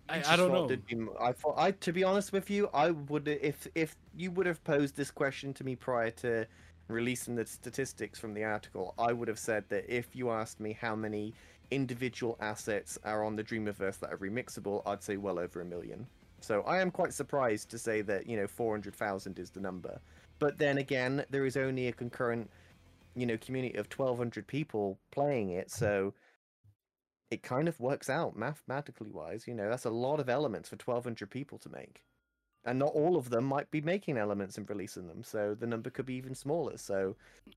I, I don't know. be I thought I to be honest with you, I would if if you would have posed this question to me prior to releasing the statistics from the article, I would have said that if you asked me how many individual assets are on the Dreamiverse that are remixable, I'd say well over a million. So I am quite surprised to say that you know 400,000 is the number. But then again, there is only a concurrent, you know, community of 1,200 people playing it, so it kind of works out mathematically wise. You know, that's a lot of elements for 1,200 people to make. And not all of them might be making elements and releasing them, so the number could be even smaller. So,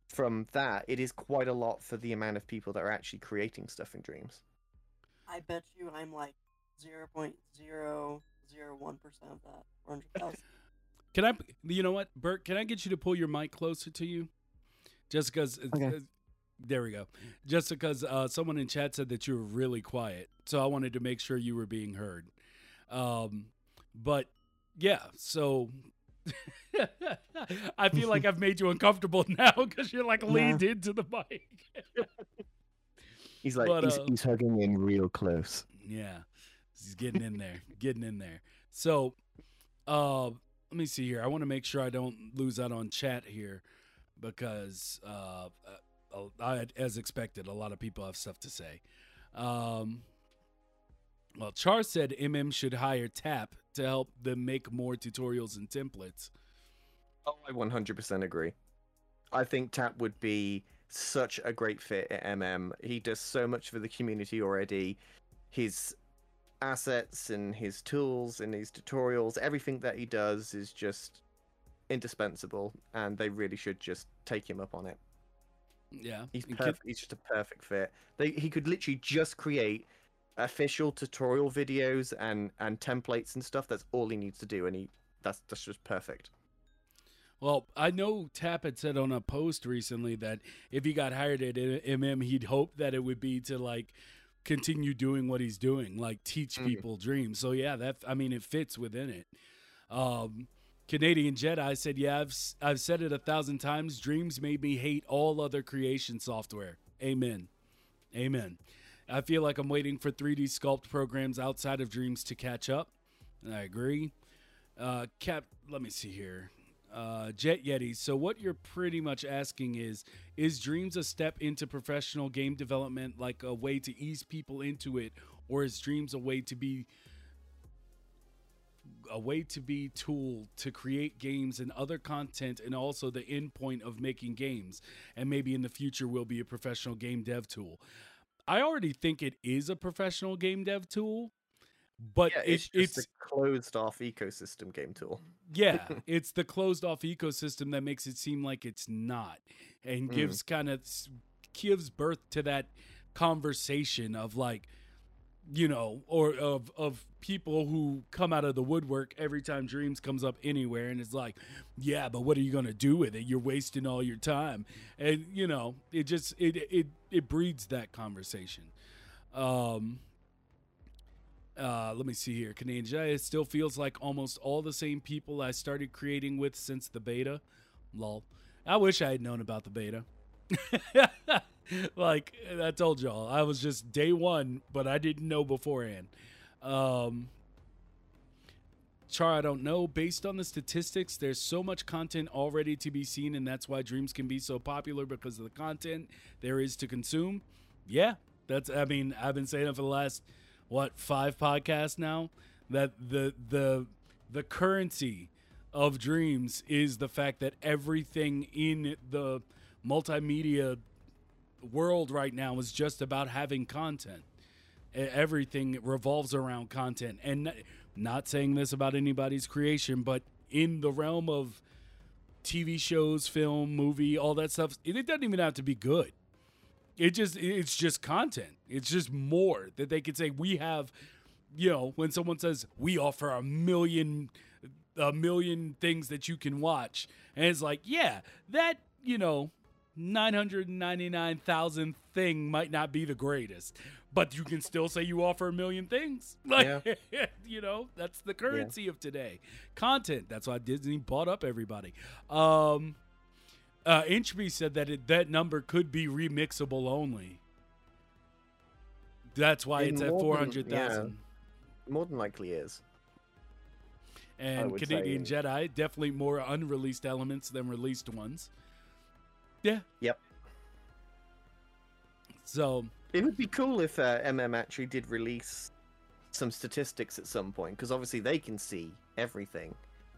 from that, it is quite a lot for the amount of people that are actually creating stuff in Dreams. I bet you I'm like 0.001% of that. 400,000. Can I, you know what, Bert, can I get you to pull your mic closer to you? Just because, Okay. there we go. Just because uh, someone in chat said that you were really quiet. So I wanted to make sure you were being heard. Um, but yeah, so I feel like I've made you uncomfortable now because you're like leaned into the mic. He's like, But, he's, uh, he's hugging in real close. Yeah, he's getting in there, getting in there. So, uh, let me see here. I want to make sure I don't lose out on chat here because, uh, uh, I, as expected, a lot of people have stuff to say. Um, well, Char said MM should hire Tap to help them make more tutorials and templates. Oh, I 100% agree. I think Tap would be such a great fit at MM. He does so much for the community already. His assets and his tools and his tutorials, everything that he does is just indispensable, and they really should just take him up on it. Yeah, He's perfect. He's just a perfect fit. They, he could literally just create official tutorial videos and and templates and stuff. That's all he needs to do, and he that's that's just perfect. Well, I know Tap had said on a post recently that if he got hired at MM, he'd hope that it would be to like continue doing what he's doing, like teach Mhm. people dreams. So yeah, that I mean, it fits within it. Um, Canadian Jedi said, "Yeah, I've I've said it a thousand times. Dreams made me hate all other creation software. Amen, amen. I feel like I'm waiting for 3D sculpt programs outside of Dreams to catch up. And I agree. Uh, Cap, let me see here uh, Jet Yeti. So what you're pretty much asking is: Is Dreams a step into professional game development, like a way to ease people into it, or is Dreams a way to be a way to be tool to create games and other content, and also the end point of making games, and maybe in the future will be a professional game dev tool? I already think it is a professional game dev tool, but Yeah, it- it's just a closed off ecosystem game tool. yeah, it's the closed off ecosystem that makes it seem like it's not and Mm. gives kind of gives birth to that conversation of like you know or of of people who come out of the woodwork every time dreams comes up anywhere and it's like yeah but what are you going to do with it you're wasting all your time and you know it just it it it breeds that conversation um Uh, let me see here. Canadian Jedi it still feels like almost all the same people I started creating with since the beta. Lol. I wish I had known about the beta. like I told y'all, I was just day one, but I didn't know beforehand. Um, Char, I don't know. Based on the statistics, there's so much content already to be seen, and that's why Dreams can be so popular because of the content there is to consume. Yeah, that's. I mean, I've been saying it for the last what five podcasts now. That the the the currency of Dreams is the fact that everything in the multimedia world right now is just about having content. Everything revolves around content, and not saying this about anybody's creation, but in the realm of TV shows, film, movie, all that stuff, it doesn't even have to be good. It just it's just content. It's just more that they could say we have, you know, when someone says we offer a million a million things that you can watch. And it's like, yeah, that, you know, 999,000 thing might not be the greatest, but you can still say you offer a million things. Like, you know, that's the currency of today. Content. That's why Disney bought up everybody. Um, uh, Inchby said that it, that number could be remixable only. That's why It it's at more than- 400,000. More than likely is. And Canadian say- Jedi, definitely more unreleased elements than released ones. Yeah. Yep. So, It would be cool if uh, MM actually did release some statistics at some point, because obviously they can see everything,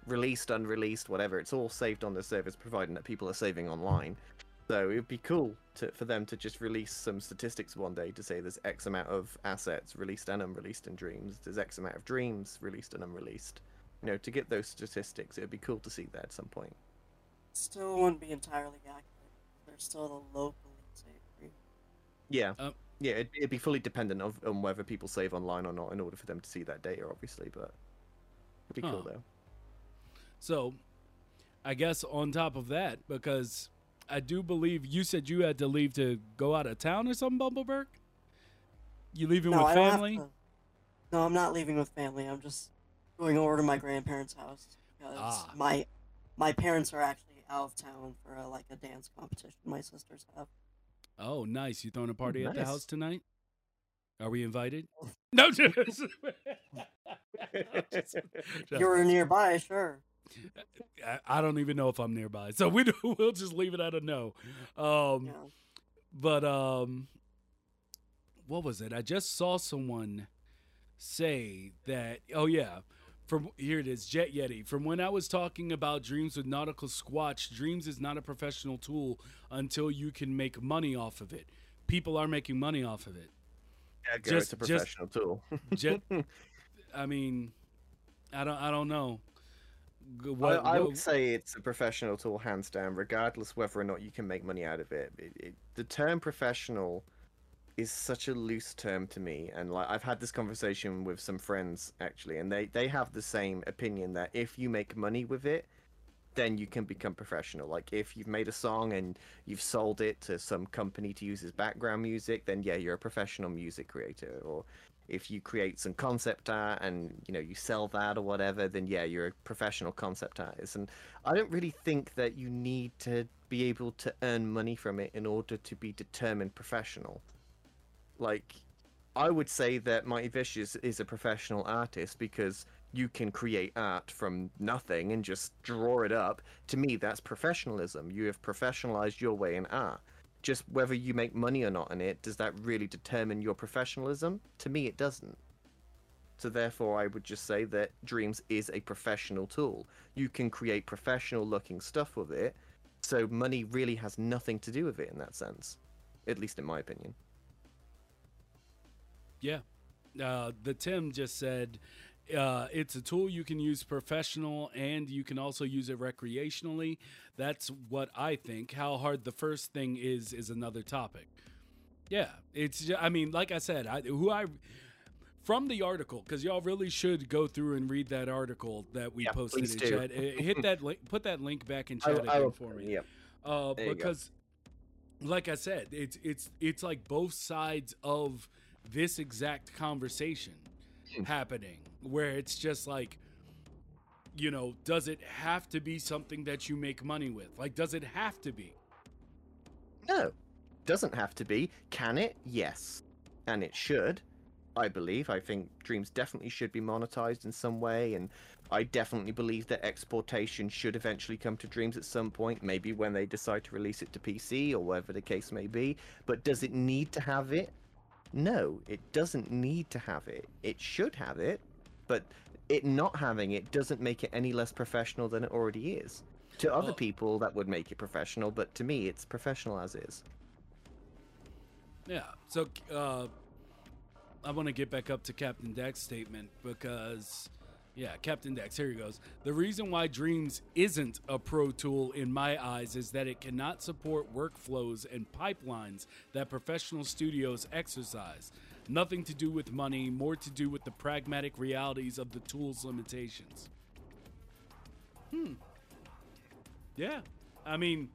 released, unreleased, whatever. It's all saved on the service, providing that people are saving online. So it would be cool to, for them to just release some statistics one day to say there's X amount of assets released and unreleased in Dreams, there's X amount of dreams released and unreleased. You know, to get those statistics, it would be cool to see that at some point. Still wouldn't be entirely accurate. There's still the local saved dream. Yeah. Um, yeah, it'd, it'd be fully dependent of, on whether people save online or not in order for them to see that data, obviously, but it'd be cool though. so I guess on top of that, because I do believe you said you had to leave to go out of town or something, Bumbleberg? You leaving No, with I family? No, I'm not leaving with family. I'm just going over to my grandparents' house because Ah. my my parents are actually out of town for a, like a dance competition my sisters have. Oh, nice. You throwing a party at the house tonight? Are we invited? No, just, just- You're nearby, sure. I, I don't even know if I'm nearby, so we do- we'll just leave it at a no. Um, Yeah. but um, what was it? I just saw someone say that. Oh yeah, from here it is, Jet Yeti. From when I was talking about Dreams with Nautical Squatch, Dreams is not a professional tool until you can make money off of it. People are making money off of it. Yeah, go, Just- it's a just- professional tool. Jet, I mean, I don't, I don't know. I, What, I what- would say it's a professional tool, hands down, regardless whether or not you can make money out of it. It- it- the term professional is such a loose term to me, and like I've had this conversation with some friends actually, and they they have the same opinion that if you make money with it, then you can become professional. Like if you've made a song and you've sold it to some company to use as background music, then yeah, you're a professional music creator. Or if you create some concept art and you know you sell that or whatever, then yeah, you're a professional concept artist. And I don't really think that you need to be able to earn money from it in order to be determined professional. Like I would say that Mighty Vicious is a professional artist because you can create art from nothing and just draw it up. To me, that's professionalism. You have professionalized your way in art. Just whether you make money or not in it, does that really determine your professionalism? To me, it doesn't. So therefore, I would just say that Dreams is a professional tool. You can create professional looking stuff with it. So money really has nothing to do with it in that sense. At least in my opinion. Yeah. Uh, the Tim just said uh, it's a tool you can use professional and you can also use it recreationally. That's what I think. How hard the first thing is is another topic. Yeah, it's. ju- I mean, like I said, I who I from the article because y'all really should go through and read that article that we Yeah, posted in do. chat. Uh, Hit that link. Put that link back in chat I again will- for me Yep. uh, There you go. because like i said it's it's it's like both sides of this exact conversation. happening where it's just like you know, does it have to be something that you make money with? Like does it have to be? No, doesn't have to be. Can it? Yes, and it should. I believe. I think Dreams definitely should be monetized in some way, and I definitely believe that exportation should eventually come to Dreams at some point, maybe when they decide to release it to PC or whatever the case may be. But does it need to have it? No, it doesn't need to have it. It should have it, but it not having it doesn't make it any less professional than it already is. To other Well- people, that would make it professional, but to me, it's professional as is. Yeah. So uh I want to get back up to Captain Dax's statement because yeah, Captain Dax, here he goes. The reason why Dreams isn't a pro tool in my eyes is that it cannot support workflows and pipelines that professional studios exercise. Nothing to do with money, more to do with the pragmatic realities of the tool's limitations. Hmm. Yeah. I mean,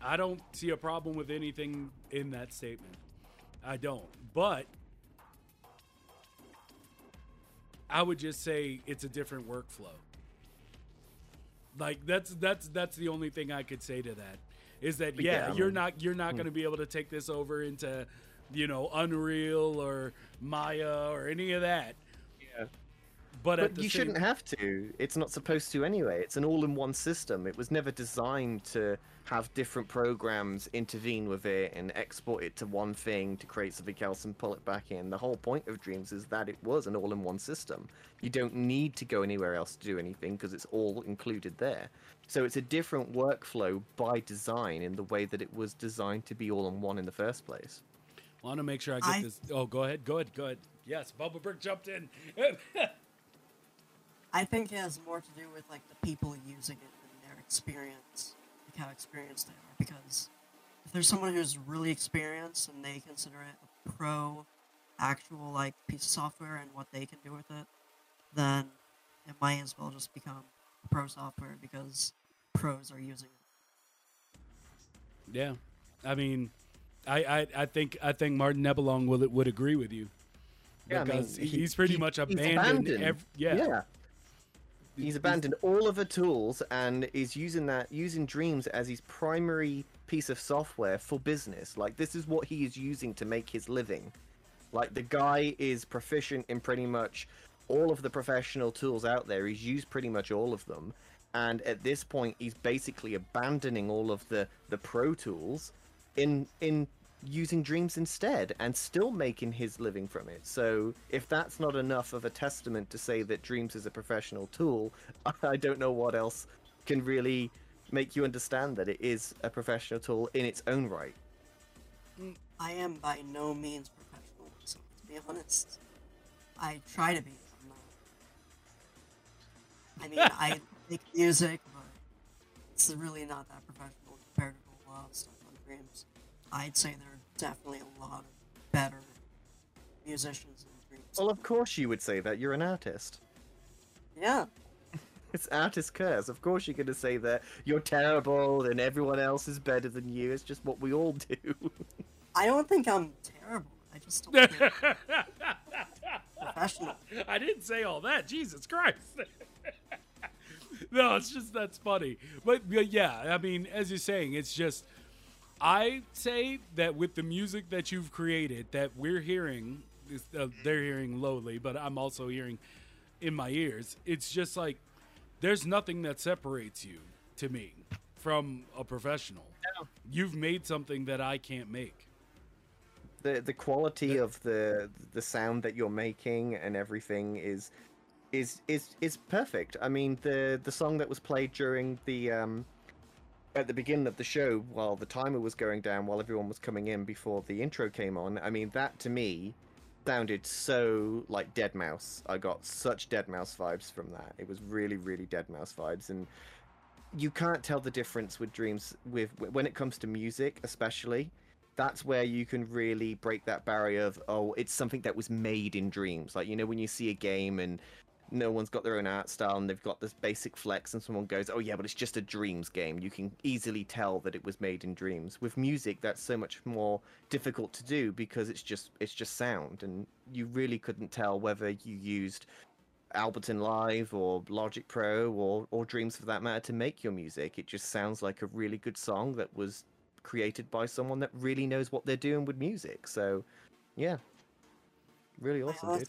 I don't see a problem with anything in that statement. I don't. But I would just say it's a different workflow. Like that's that's that's the only thing I could say to that is that yeah, yeah, you're not you're not going to be able to take this over into you know Unreal or Maya or any of that. Yeah. But, But you same, shouldn't have to. It's not supposed to anyway. It's an all-in-one system. It was never designed to have different programs intervene with it and export it to one thing to create something else and pull it back in. The whole point of Dreams is that it was an all-in-one system. You don't need to go anywhere else to do anything because it's all included there. So it's a different workflow by design in the way that it was designed to be all-in-one in the first place. I want to make sure I get I- this. Oh, go ahead, go ahead, go ahead. Yes, Bubba Brick jumped in. I think it has more to do with like the people using it and their experience, like how experienced they are. Because if there's someone who's really experienced and they consider it a pro, actual like piece of software and what they can do with it, then it might as well just become pro software because pros are using it. yeah, I mean, I, I I think I think Martin Nebelong will would agree with you. Yeah, I mean, because he- he's pretty he- much he's abandoned. abandoned. ev- yeah, He's abandoned all of the tools and is using that using Dreams as his primary piece of software for business. Like this is what he is using to make his living. Like the guy is proficient in pretty much all of the professional tools out there. He's used pretty much all of them. And at this point he's basically abandoning all of the the pro tools in in using dreams instead and still making his living from it. So if that's not enough of a testament to say that dreams is a professional tool, I don't know what else can really make you understand that it is a professional tool in its own right. Mm, I am by no means professional myself, to be honest. I try to be. I mean, I make music, but it's really not that professional I'd say there are definitely a lot of better musicians in Dreams. Well, of course you would say that. You're an artist. yeah, It's artist curse. Of course you're going to say that you're terrible and everyone else is better than you. It's just what we all do. I don't think I'm terrible. I just don't think professional. I didn't say all that. Jesus Christ. no, it's just that's funny. But, but yeah, I mean, as you're saying, it's just I say that with the music that you've created, that we're hearing, uh, they're hearing lowly, but I'm also hearing in my ears. It's just like there's nothing that separates you to me from a professional. You've made something that I can't make. the the quality of the the sound that you're making and everything is is is is perfect. I mean the the song that was played during the um at the beginning of the show while the timer was going down while everyone was coming in before the intro came on. I mean that to me sounded so like Deadmau5. I got such Deadmau5 vibes from that. It was really really Deadmau5 vibes and you can't tell the difference with dreams with when it comes to music especially that's where you can really break that barrier of oh it's something that was made in dreams like you know when you see a game and no one's got their own art style and they've got this basic flex and someone goes oh yeah but it's just a dreams game. You can easily tell that it was made in dreams. With music that's so much more difficult to do because it's just it's just sound and you really couldn't tell whether you used Ableton Live or Logic Pro or or Dreams for that matter to make your music. It just sounds like a really good song that was created by someone that really knows what they're doing with music. So yeah. Really awesome dude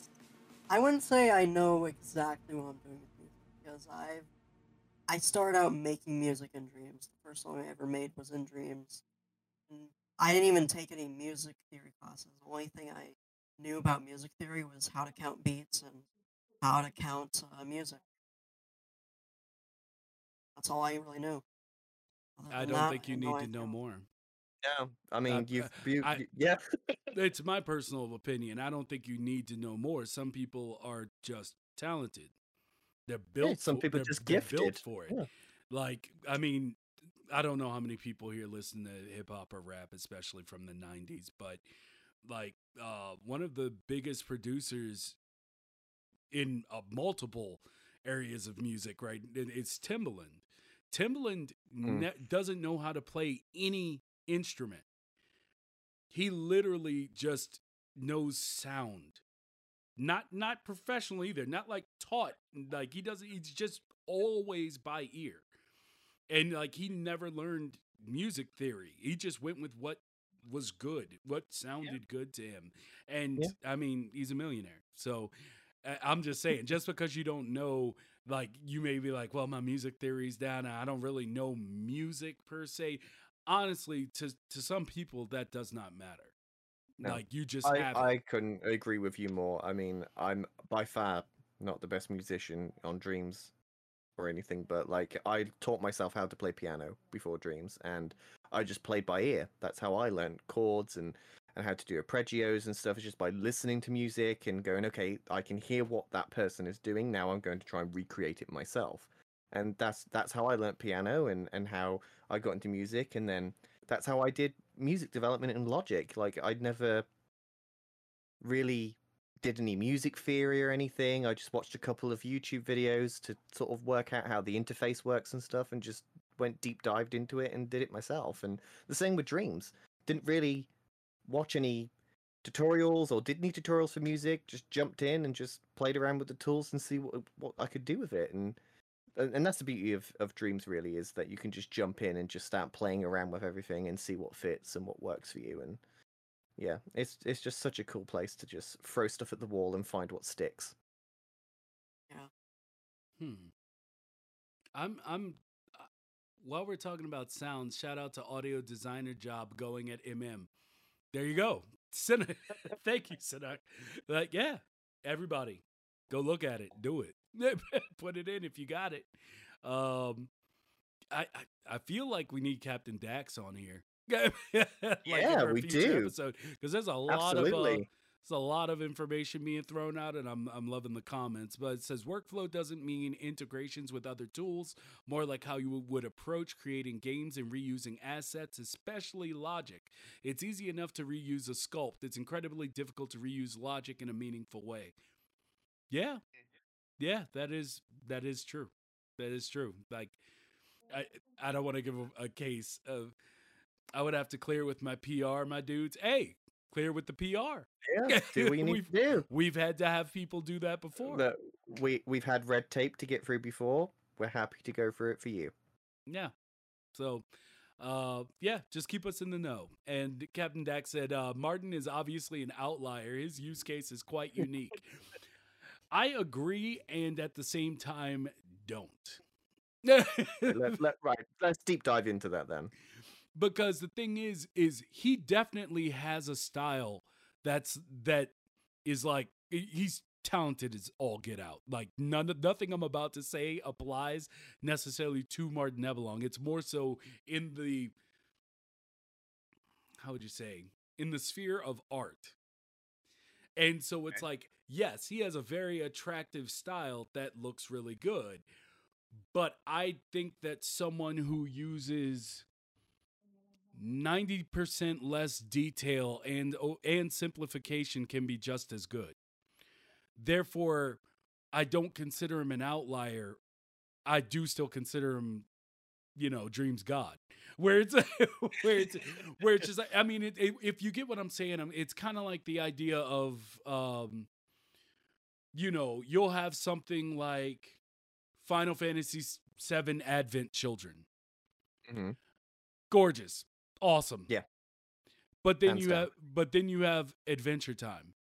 I wouldn't say I know exactly what I'm doing with music because I've I started out making music in Dreams. The first song I ever made was in Dreams. And I didn't even take any music theory classes. The only thing I knew about music theory was how to count beats and how to count uh, music. That's all I really knew. I don't that, think you need to know more. Yeah, I mean, you've, you, I- yeah, It's my personal opinion. I don't think you need to know more. Some people are just talented. They're built. some for, people just they're built gifted. for it. Yeah. Like, I mean, I don't know how many people here listen to hip hop or rap, especially from the '90s, but like uh, one of the biggest producers in uh, multiple areas of music, right? It's Timbaland. Timbaland Mm. ne- doesn't know how to play any instrument. He literally just knows sound. Not not professional either. Not like taught. Like he doesn't. He's just always by ear, and like he never learned music theory. He just went with what was good, what sounded good to him. And Yeah. I mean, he's a millionaire. So I'm just saying, just because you don't know, like, you may be like, well, my music theory's down. I don't really know music per se. Honestly, to to some people, that does not matter. No. Like, you just I, I couldn't agree with you more. I mean, I'm by far not the best musician on Dreams or anything, but like I taught myself how to play piano before Dreams, and I just played by ear. That's how I learned chords and and how to do arpeggios and stuff. It's just by listening to music and going, okay, I can hear what that person is doing. Now I'm going to try and recreate it myself. And that's that's how I learned piano and and how I got into music, and then that's how I did music development in Logic. Like I'd never really did any music theory or anything. I just watched a couple of YouTube videos to sort of work out how the interface works and stuff and just went deep dived into it and did it myself. And the same with Dreams. Didn't really watch any tutorials or did any tutorials for music, just jumped in and just played around with the tools and see what what I could do with it. And and and that's the beauty of, of dreams really is that you can just jump in and just start playing around with everything and see what fits and what works for you and yeah it's it's just such a cool place to just throw stuff at the wall and find what sticks yeah Hmm. I'm I'm uh, while we're talking about sounds, shout out to audio designer job going at MM. There you go. Sina- Thank you, Sinak. Like, yeah, everybody, go look at it. Do it. Put it in if you got it. Um I, I I feel like we need Captain Dax on here. like Yeah, we do. Episode because there's a lot of uh, it's a lot of information being thrown out, and I'm I'm loving the comments. But it says workflow doesn't mean integrations with other tools, more like how you would approach creating games and reusing assets, especially Logic. It's easy enough to reuse a sculpt. It's incredibly difficult to reuse Logic in a meaningful way. Yeah, yeah, that is that is true. That is true. Like, I I don't want to give a, a case of. I would have to clear with my PR, my dudes. Hey, clear with the PR. yeah do what you need We've- to do We've had to have people do that before. that we we've had red tape to get through before we're happy to go through it for you Yeah. So, uh, yeah, just keep us in the know. And Captain Dax said, uh, Martin is obviously an outlier. His use case is quite unique. I agree, and at the same time, don't. let, let, right let's deep dive into that then. Because the thing is is he definitely has a style that's that is like he's talented as all get out. Like none nothing i'm about to say applies necessarily to martin nebelong it's more so in the how would you say in the sphere of art. And so it's like yes he has a very attractive style that looks really good but i think that someone who uses 90% less detail and oh, and simplification can be just as good. Therefore, I don't consider him an outlier. I do still consider him, you know, Dreams God. Where it's where it's where it's just I mean, it, it, if you get what I'm saying, um, it's kind of like the idea of, um, you know, you'll have something like Final Fantasy VII Advent Children, Mhm. gorgeous, awesome, Yeah. But then Hands you down. have, but then you have Adventure Time,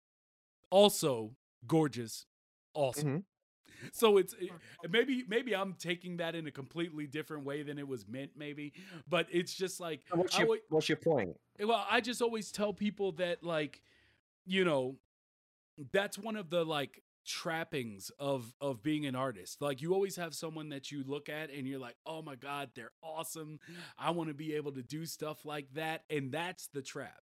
also gorgeous, awesome. Mhm. So it's maybe maybe I'm taking that in a completely different way than it was meant, maybe. But it's just like What's your, alwa- what's your point? well, I just always tell people that like, you know, that's one of the like trappings of of being an artist. Like you always have someone that you look at and you're like, "Oh my god, they're awesome. I want to be able to do stuff like that." And that's the trap.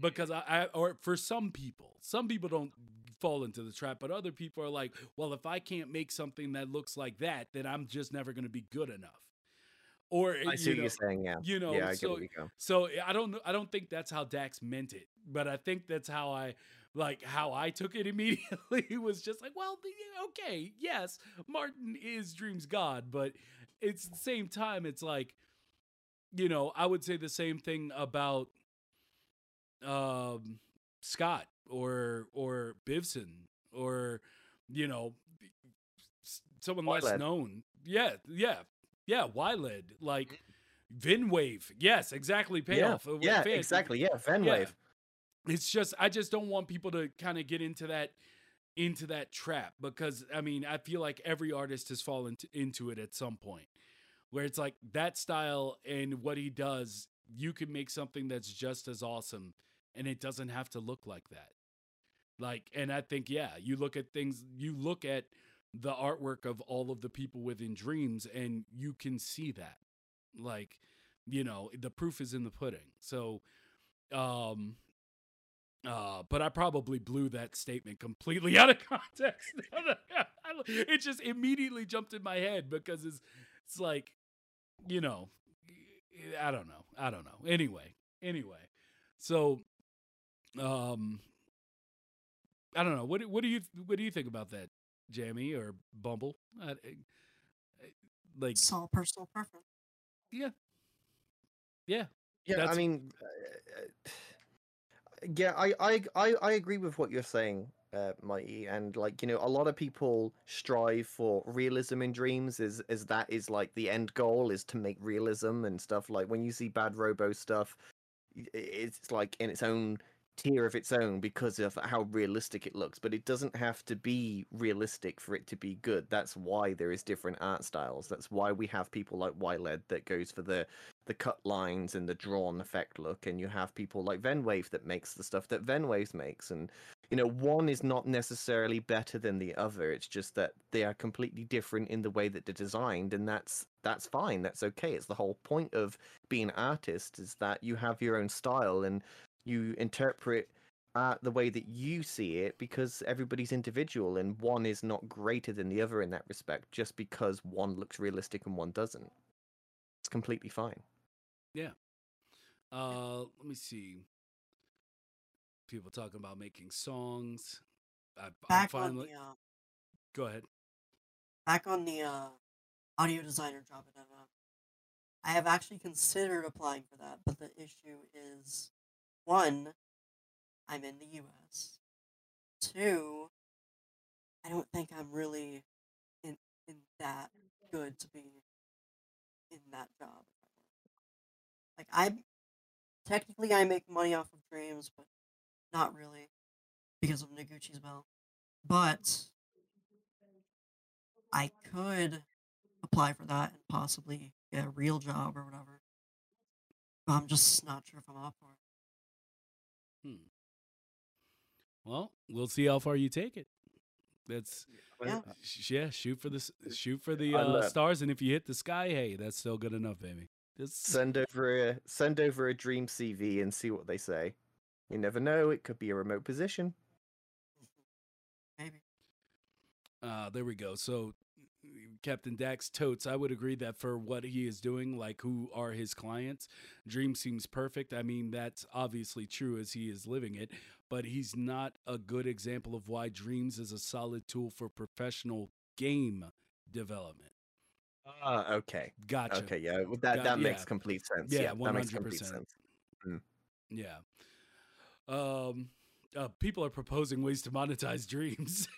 Because I, I or for some people, some people don't fall into the trap, but other people are like, "Well, if I can't make something that looks like that, then I'm just never going to be good enough." Or eh, I see what know, you're saying. Yeah. you know, yeah, I so you so eh, I don't know. I don't think that's how Dax meant it, but I think that's how I like how I took it immediately. Was just like, well, okay, yes, Martin is Dream's God, but it's the same time. It's like, you know, I would say the same thing about um Scott or or Bivson or you know someone less Wyled. known. Yeah, yeah, yeah. Wyled, like Vinwave. Yes, exactly. Payoff. Uh, yeah, exactly. Yeah, Venwave. It's just I just don't want people to kind of get into that into that trap because I mean I feel like every artist has fallen into it at some point where it's like that style and what he does you can make something that's just as awesome and it doesn't have to look like that. Like and I think yeah you look at things you look at the artwork of all of the people within dreams and you can see that. Like you know the proof is in the pudding. So um uh, but I probably blew that statement completely out of context. it just immediately jumped in my head because it's it's like, you know, I don't know, I don't know. Anyway, anyway, so, um, I don't know. What do- what do you what do you think about that, Jamie or Bumble? I, I- like, It's all personal preference. yeah, yeah, Yeah, I That's- mean, uh, yeah, I, I, I, I agree with what you're saying, uh, Mighty, and like you know, a lot of people strive for realism in dreams. Is is that is like the end goal is to make realism and stuff. Like when you see bad Robo stuff, it's like in its own tier of its own because of how realistic it looks. But it doesn't have to be realistic for it to be good. That's why there is different art styles. That's why we have people like Wyled that goes for the the cut lines and the drawn effect look, and you have people like Venwave that makes the stuff that Venwave makes, and you know one is not necessarily better than the other. It's just that they are completely different in the way that they're designed, and that's that's fine. That's okay. It's the whole point of being an artist is that you have your own style and you interpret art the way that you see it because everybody's individual and one is not greater than the other in that respect just because one looks realistic and one doesn't. It's completely fine. Yeah uh, let me see. People talking about making songs. I, I'm Back on finally. the uh, Go ahead. back on the uh, audio designer job at I have actually considered applying for that, but the issue is one, I'm in the U.S. Two, I don't think I'm really in in that good to be in that job. Like I, technically, I make money off of dreams, but not really because of Noguchi's Bell. But I could apply for that and possibly get a real job or whatever. But I'm just not sure if I'm up for it. Hmm. Well, we'll see how far you take it. That's Yeah. sh- yeah. Shoot for the shoot for the uh, stars, and if you hit the sky, hey, that's still good enough, baby. Just Send over a send over a dream CV and see what they say. You never know; it could be a remote position. Maybe. Uh, there we go. So, Captain Dax Totes, I would agree that for what he is doing, like who are his clients, Dream seems perfect. I mean, that's obviously true as he is living it. but he's not a good example of why Dreams is a solid tool for professional game development. Ah, okay. Gotcha. Okay, yeah. well, That Got- that makes yeah. complete sense. Yeah, Yeah, that makes complete 100%. sense. Yeah. Um uh, people are proposing ways to monetize dreams,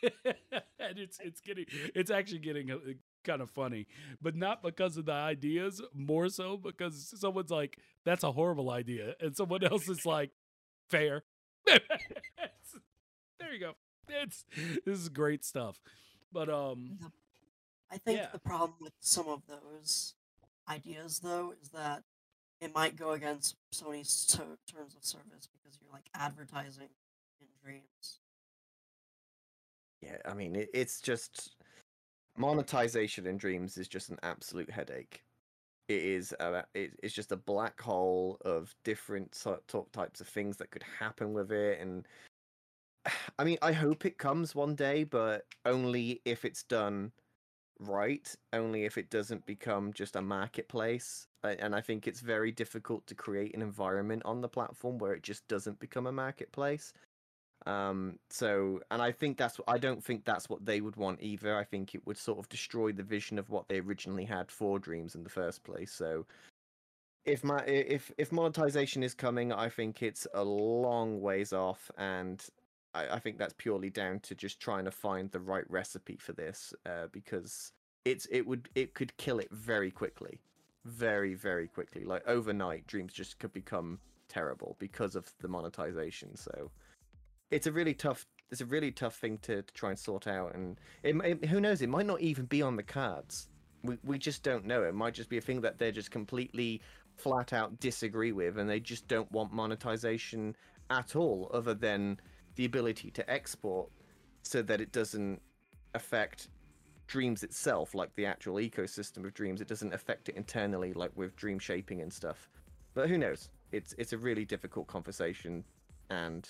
and it's it's getting it's actually getting uh, kind of funny, but not because of the ideas, more so because someone's like, "That's a horrible idea," and someone else is like, "Fair." There you go. It's this is great stuff, but um, The- I think Yeah. the problem with some of those ideas, though, is that it might go against Sony's to- terms of service because you're like advertising in dreams. Yeah, I mean, it, it's just monetization in dreams is just an absolute headache. It is a, it, it's just a black hole of different types of things that could happen with it, and I mean, I hope it comes one day, but only if it's done right. Only if it doesn't become just a marketplace. And I think it's very difficult to create an environment on the platform where it just doesn't become a marketplace. Um, so, and I think that's I don't think that's what they would want either. I think it would sort of destroy the vision of what they originally had for Dreams in the first place. So, if my if if monetization is coming, I think it's a long ways off, and I, I think that's purely down to just trying to find the right recipe for this, uh, because it's it would it could kill it very quickly, very very quickly. Like overnight, Dreams just could become terrible because of the monetization. So it's a really tough it's a really tough thing to, to try and sort out and it, it, who knows it might not even be on the cards. We, we just don't know. It might just be a thing that they're just completely flat out disagree with and they just don't want monetization at all other than the ability to export so that it doesn't affect dreams itself like the actual ecosystem of dreams. It doesn't affect it internally like with dream shaping and stuff. But who knows? It's it's a really difficult conversation and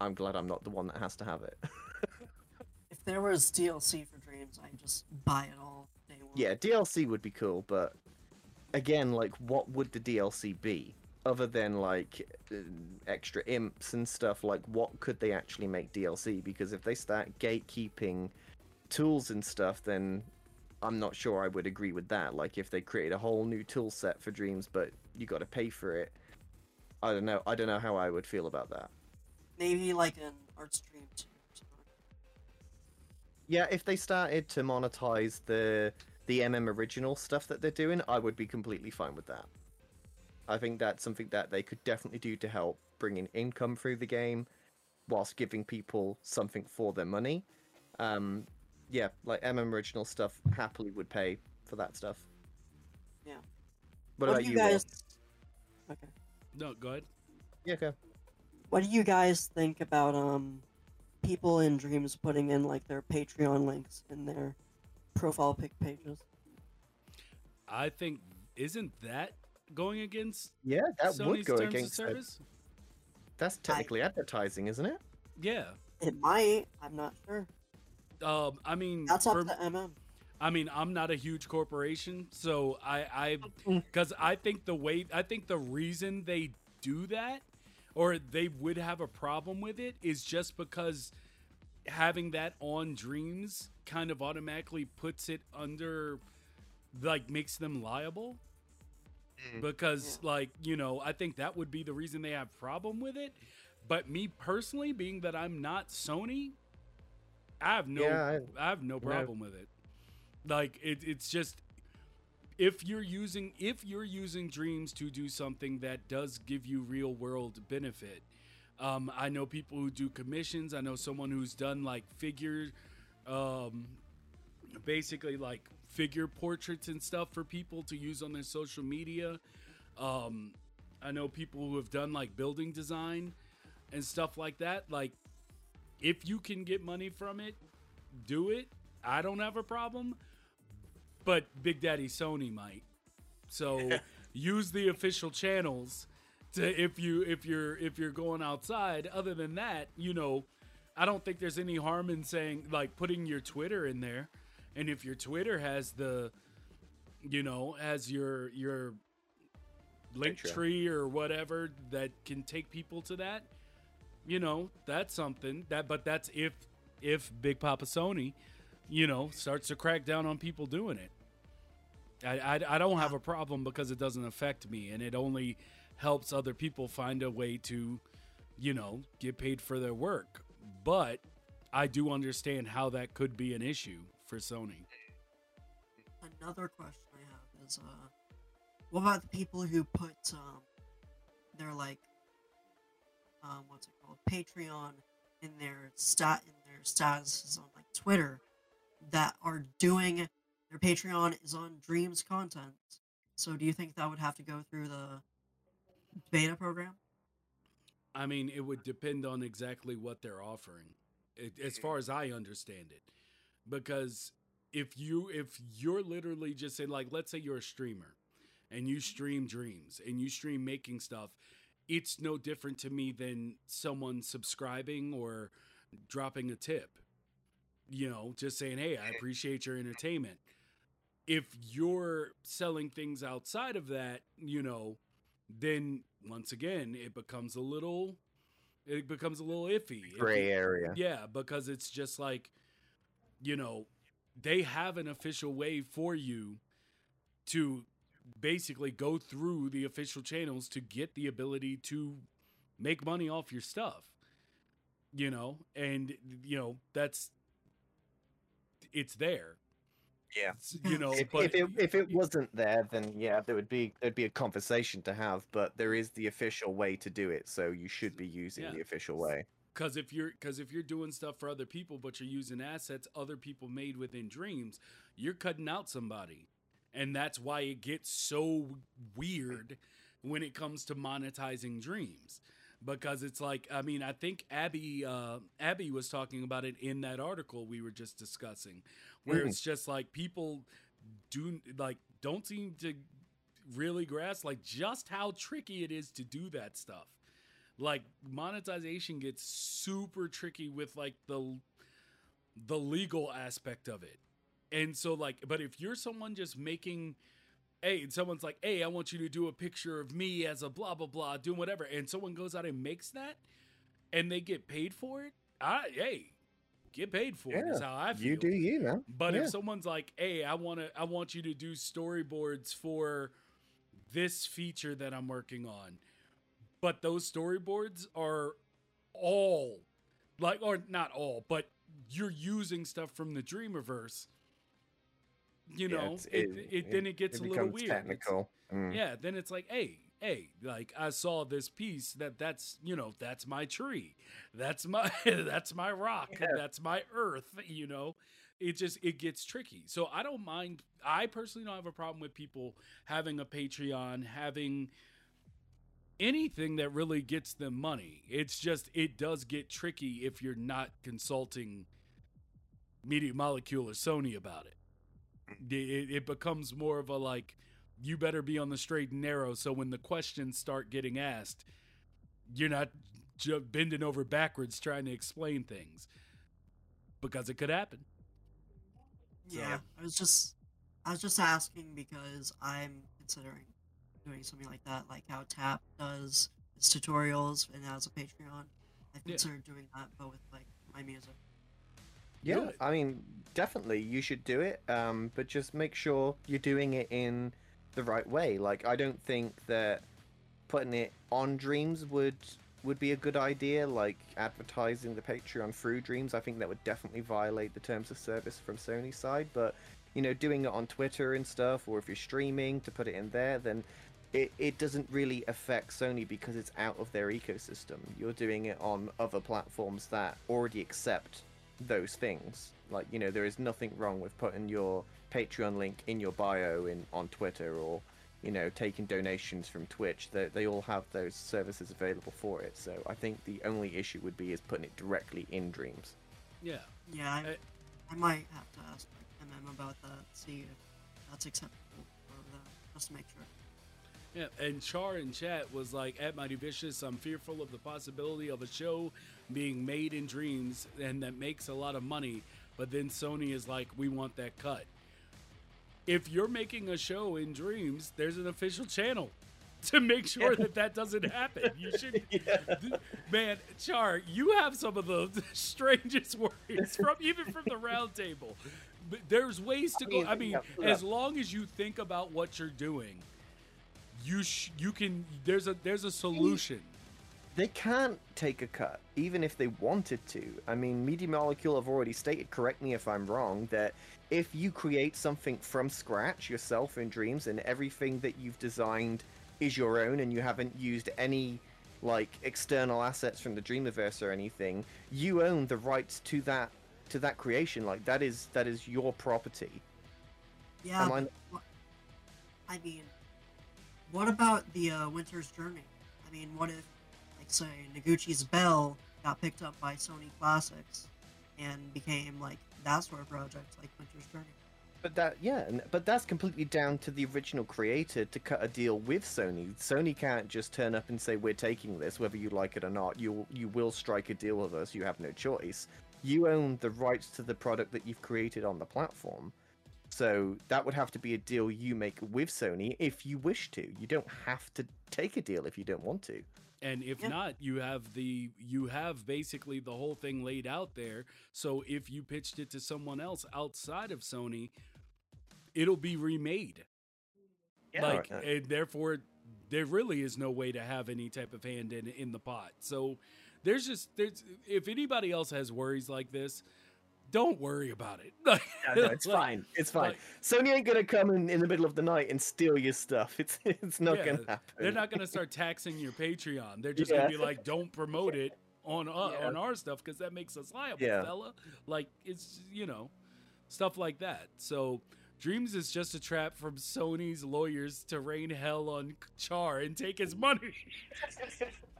I'm glad I'm not the one that has to have it. If there was DLC for dreams, I'd just buy it all day one. yeah, DLC would be cool, but again, like, what would the DLC be? Other than like uh, extra imps and stuff, like what could they actually make DLC? Because if they start gatekeeping tools and stuff, then I'm not sure I would agree with that. Like if they create a whole new tool set for Dreams, but you got to pay for it, I don't know. I don't know how I would feel about that. Maybe like an art stream too. Yeah, if they started to monetize the the MM original stuff that they're doing, I would be completely fine with that. I think that's something that they could definitely do to help bring in income through the game, whilst giving people something for their money. Um, yeah, like MM original stuff happily would pay for that stuff. Yeah. What, What about do you you, Will? guys? Okay. no, go ahead. Yeah, okay. What do you guys think about um people in dreams putting in like their Patreon links in their profile pic pages? I think isn't that going against Yeah, that Sony's would go terms against. of it. service? That's technically advertising, isn't it? Yeah. It might. I'm not sure. Um, I mean, That's up for- to MM. I mean, I'm not a huge corporation, so I, I, Mm. because I think the way, I think the reason they do that, or they would have a problem with it, is just because having that on Dreams kind of automatically puts it under, like, makes them liable. Mm-hmm. Because, like, you know, I think that would be the reason they have problem with it. But me personally, being that I'm not Sony, I have no, Yeah, I have no problem with it. Like it, it's just if you're using if you're using dreams to do something that does give you real world benefit. Um, I know people who do commissions. I know someone who's done like figure, um, basically like figure portraits and stuff for people to use on their social media. Um, I know people who have done like building design and stuff like that. Like, if you can get money from it, do it. I don't have a problem, but Big Daddy Sony might. So use the official channels to if you if you're if you're going outside. Other than that, you know, I don't think there's any harm in saying like putting your Twitter in there, and if your Twitter has the, you know, has your your link tree or whatever that can take people to that, you know, that's something that but that's if if Big Papa Sony, you know, starts to crack down on people doing it. I, I, I don't have a problem because it doesn't affect me and it only helps other people find a way to, you know, get paid for their work. But I do understand how that could be an issue for Sony. Another question I have is, uh, what about the people who put um, their like, um, what's it called, Patreon in their stat in their statuses on like Twitter that are doing their Patreon is on Dreams content. So do you think that would have to go through the beta program? I mean, it would depend on exactly what they're offering, it, as far as I understand it. Because if you if you're literally just saying like, let's say you're a streamer, and you mm-hmm. stream dreams and you stream making stuff, it's no different to me than someone subscribing or dropping a tip. You know, just saying, hey, I appreciate your entertainment. If you're selling things outside of that, you know, then once again it becomes a little it becomes a little iffy. Gray area. yeah because it's just like you know they have an official way for you to basically go through the official channels to get the ability to make money off your stuff you know? And you know that's it's there Yeah. You know If, but if it if it wasn't there, then yeah, there would be there'd be a conversation to have. But there is the official way to do it, so you should be using Yeah. the official way. because if you're because if you're doing stuff for other people but you're using assets other people made within dreams you're cutting out somebody and that's why it gets so weird when it comes to monetizing dreams because it's like i mean i think abby uh, abby was talking about it in that article we were just discussing where Mhm. it's just like people do like don't seem to really grasp like just how tricky it is to do that stuff like monetization gets super tricky with like the the legal aspect of it and so like but if you're someone just making hey and someone's like hey i want you to do a picture of me as a blah blah blah doing whatever and someone goes out and makes that and they get paid for it i hey get paid for it is how i feel You do you, man. but Yeah. if someone's like, "Hey, I want to I want you to do storyboards for this feature that I'm working on." But those storyboards are all like or not all, but you're using stuff from the Dreamiverse. You Yeah, know, it's- it, it, then it gets it a little weird. Technical. Mm. yeah, then it's like, hey, hey, like I saw this piece that that's you know that's my tree, that's my that's my rock, Yeah. that's my earth. You know, it just it gets tricky. So I don't mind. I personally don't have a problem with people having a Patreon, having anything that really gets them money. It's just it does get tricky if you're not consulting Media Molecule or Sony about it. It, it- it becomes more of a like you better be on the straight and narrow so when the questions start getting asked you're not ju- bending over backwards trying to explain things because it could happen Yeah, I was just, I was just asking because I'm considering doing something like that, like how Tap does its tutorials and has a Patreon. I Yeah. considered doing that, but with like my music. Yeah. I mean, definitely you should do it. Um, but just make sure you're doing it in the right way. Like, I don't think that putting it on Dreams would would be a good idea. Like advertising the Patreon through Dreams, I think that would definitely violate the terms of service from Sony's side. But you know, doing it on Twitter and stuff, or if you're streaming to put it in there, then it, it doesn't really affect Sony because it's out of their ecosystem. You're doing it on other platforms that already accept those things. Like, you know, there is nothing wrong with putting your Patreon link in your bio in on Twitter or, you know, taking donations from Twitch. They, they all have those services available for it. So I think the only issue would be is putting it directly in Dreams. yeah Yeah, I, I- I might have to ask like, MM about that, see if that's acceptable for them, just to make sure. Yeah, and Char in chat was like, "At Mighty Vicious, I'm fearful of the possibility of a show being made in dreams and that makes a lot of money, but then Sony is like, we want that cut." If you're making a show in dreams, there's an official channel. to make sure that that doesn't happen. You should, Yeah. man, Char, you have some of the strangest worries from even from the round table. But there's ways to go. I mean, yeah. as long as you think about what you're doing, you sh- you can. There's a there's a solution. They can't take a cut, even if they wanted to. I mean, Media Molecule have already stated, correct me if I'm wrong, that if you create something from scratch yourself in Dreams and everything that you've designed is your own and you haven't used any like external assets from the Dreamiverse or anything, you own the rights to that to that creation. Like that is that is your property. Yeah, I- I mean, what about the uh, Winter's Journey? I mean, what if, say, Noguchi's Bell got picked up by Sony Classics and became like that sort of project, like Winter's Journey? But that, yeah, but that's completely down to the original creator to cut a deal with Sony. Sony can't just turn up and say we're taking this, whether you like it or not. You you will strike a deal with us. You have no choice. You own the rights to the product that you've created on the platform. So that would have to be a deal you make with Sony if you wish to. You don't have to take a deal if you don't want to. And if Yeah. not, you have the you have basically the whole thing laid out there. So if you pitched it to someone else outside of Sony, it'll be remade. yeah. like right. and therefore there really is no way to have any type of hand in in the pot. So there's just there's if anybody else has worries like this, don't worry about it. Yeah, no, it's Like- fine. It's fine. like- Sony ain't gonna come in, in the middle of the night and steal your stuff. It's it's not Yeah, gonna happen. They're not going to start taxing your Patreon. They're just Yeah. going to be like, "Don't promote it on uh, Yeah. on our stuff because that makes us liable, fella." Like it's you know stuff like that. So Dreams is just a trap from Sony's lawyers to rain hell on Char and take his money.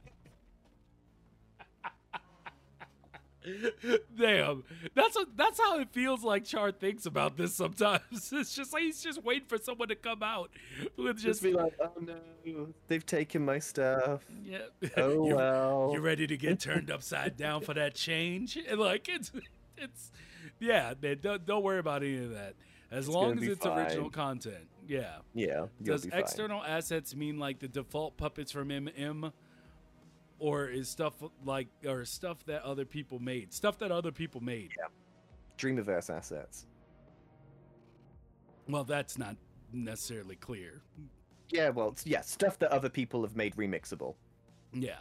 Damn, that's a, that's how it feels like Char thinks about this sometimes. It's just like he's just waiting for someone to come out with just just be like, oh no, they've taken my stuff. yeah. Oh you, well. you ready to get turned upside down for that change? And, Like it's it's yeah, man, don't don't worry about any of that. As It's long as it's original content. Yeah. Yeah. Does be fine. external assets mean like the default puppets from MM or is stuff like or stuff that other people made? Stuff that other people made. Dreamiverse assets? Well, that's not necessarily clear. Yeah. Well, it's, yeah, stuff that other people have made remixable. Yeah.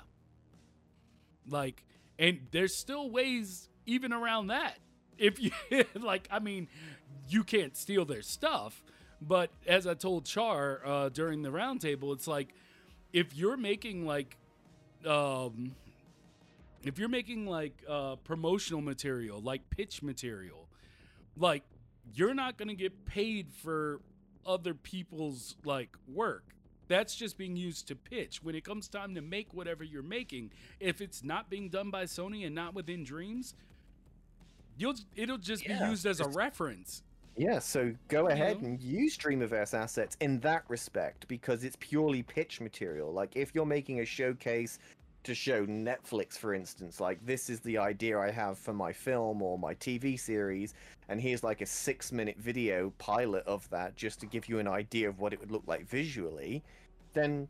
Like, and there's still ways even around that. If you like, I mean, you can't steal their stuff, but as I told Char uh, during the roundtable, it's like if you're making like, um, if you're making like uh, promotional material, like pitch material, like you're not gonna get paid for other people's like work. That's just being used to pitch. When it comes time to make whatever you're making, if it's not being done by Sony and not within Dreams, you'll it'll just Yeah, be used as a reference. Yeah, so go ahead and use Dreamiverse assets in that respect because it's purely pitch material. Like if you're making a showcase to show Netflix, for instance, like this is the idea I have for my film or my TV series, and here's like a six minute video pilot of that just to give you an idea of what it would look like visually, then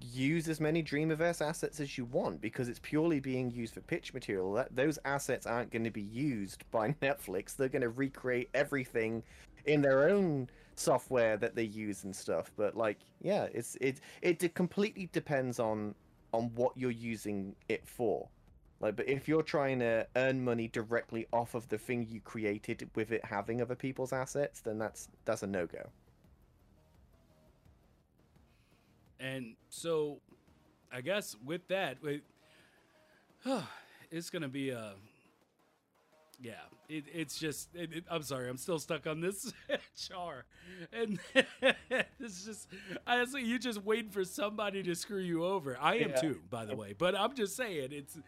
use as many Dreamiverse assets as you want because it's purely being used for pitch material. That those assets aren't going to be used by Netflix. They're going to recreate everything in their own software that they use and stuff. But like, yeah, it's it it completely depends on on what you're using it for. Like, but if you're trying to earn money directly off of the thing you created with it having other people's assets, then that's that's a no go. And so, I guess with that, wait, it's gonna be a. Yeah, it, it's just. It, it- I'm sorry, I'm still stuck on this char, and it's just. Honestly, you just waiting for somebody to screw you over. I am Yeah. too, by the way. But I'm just saying, it's.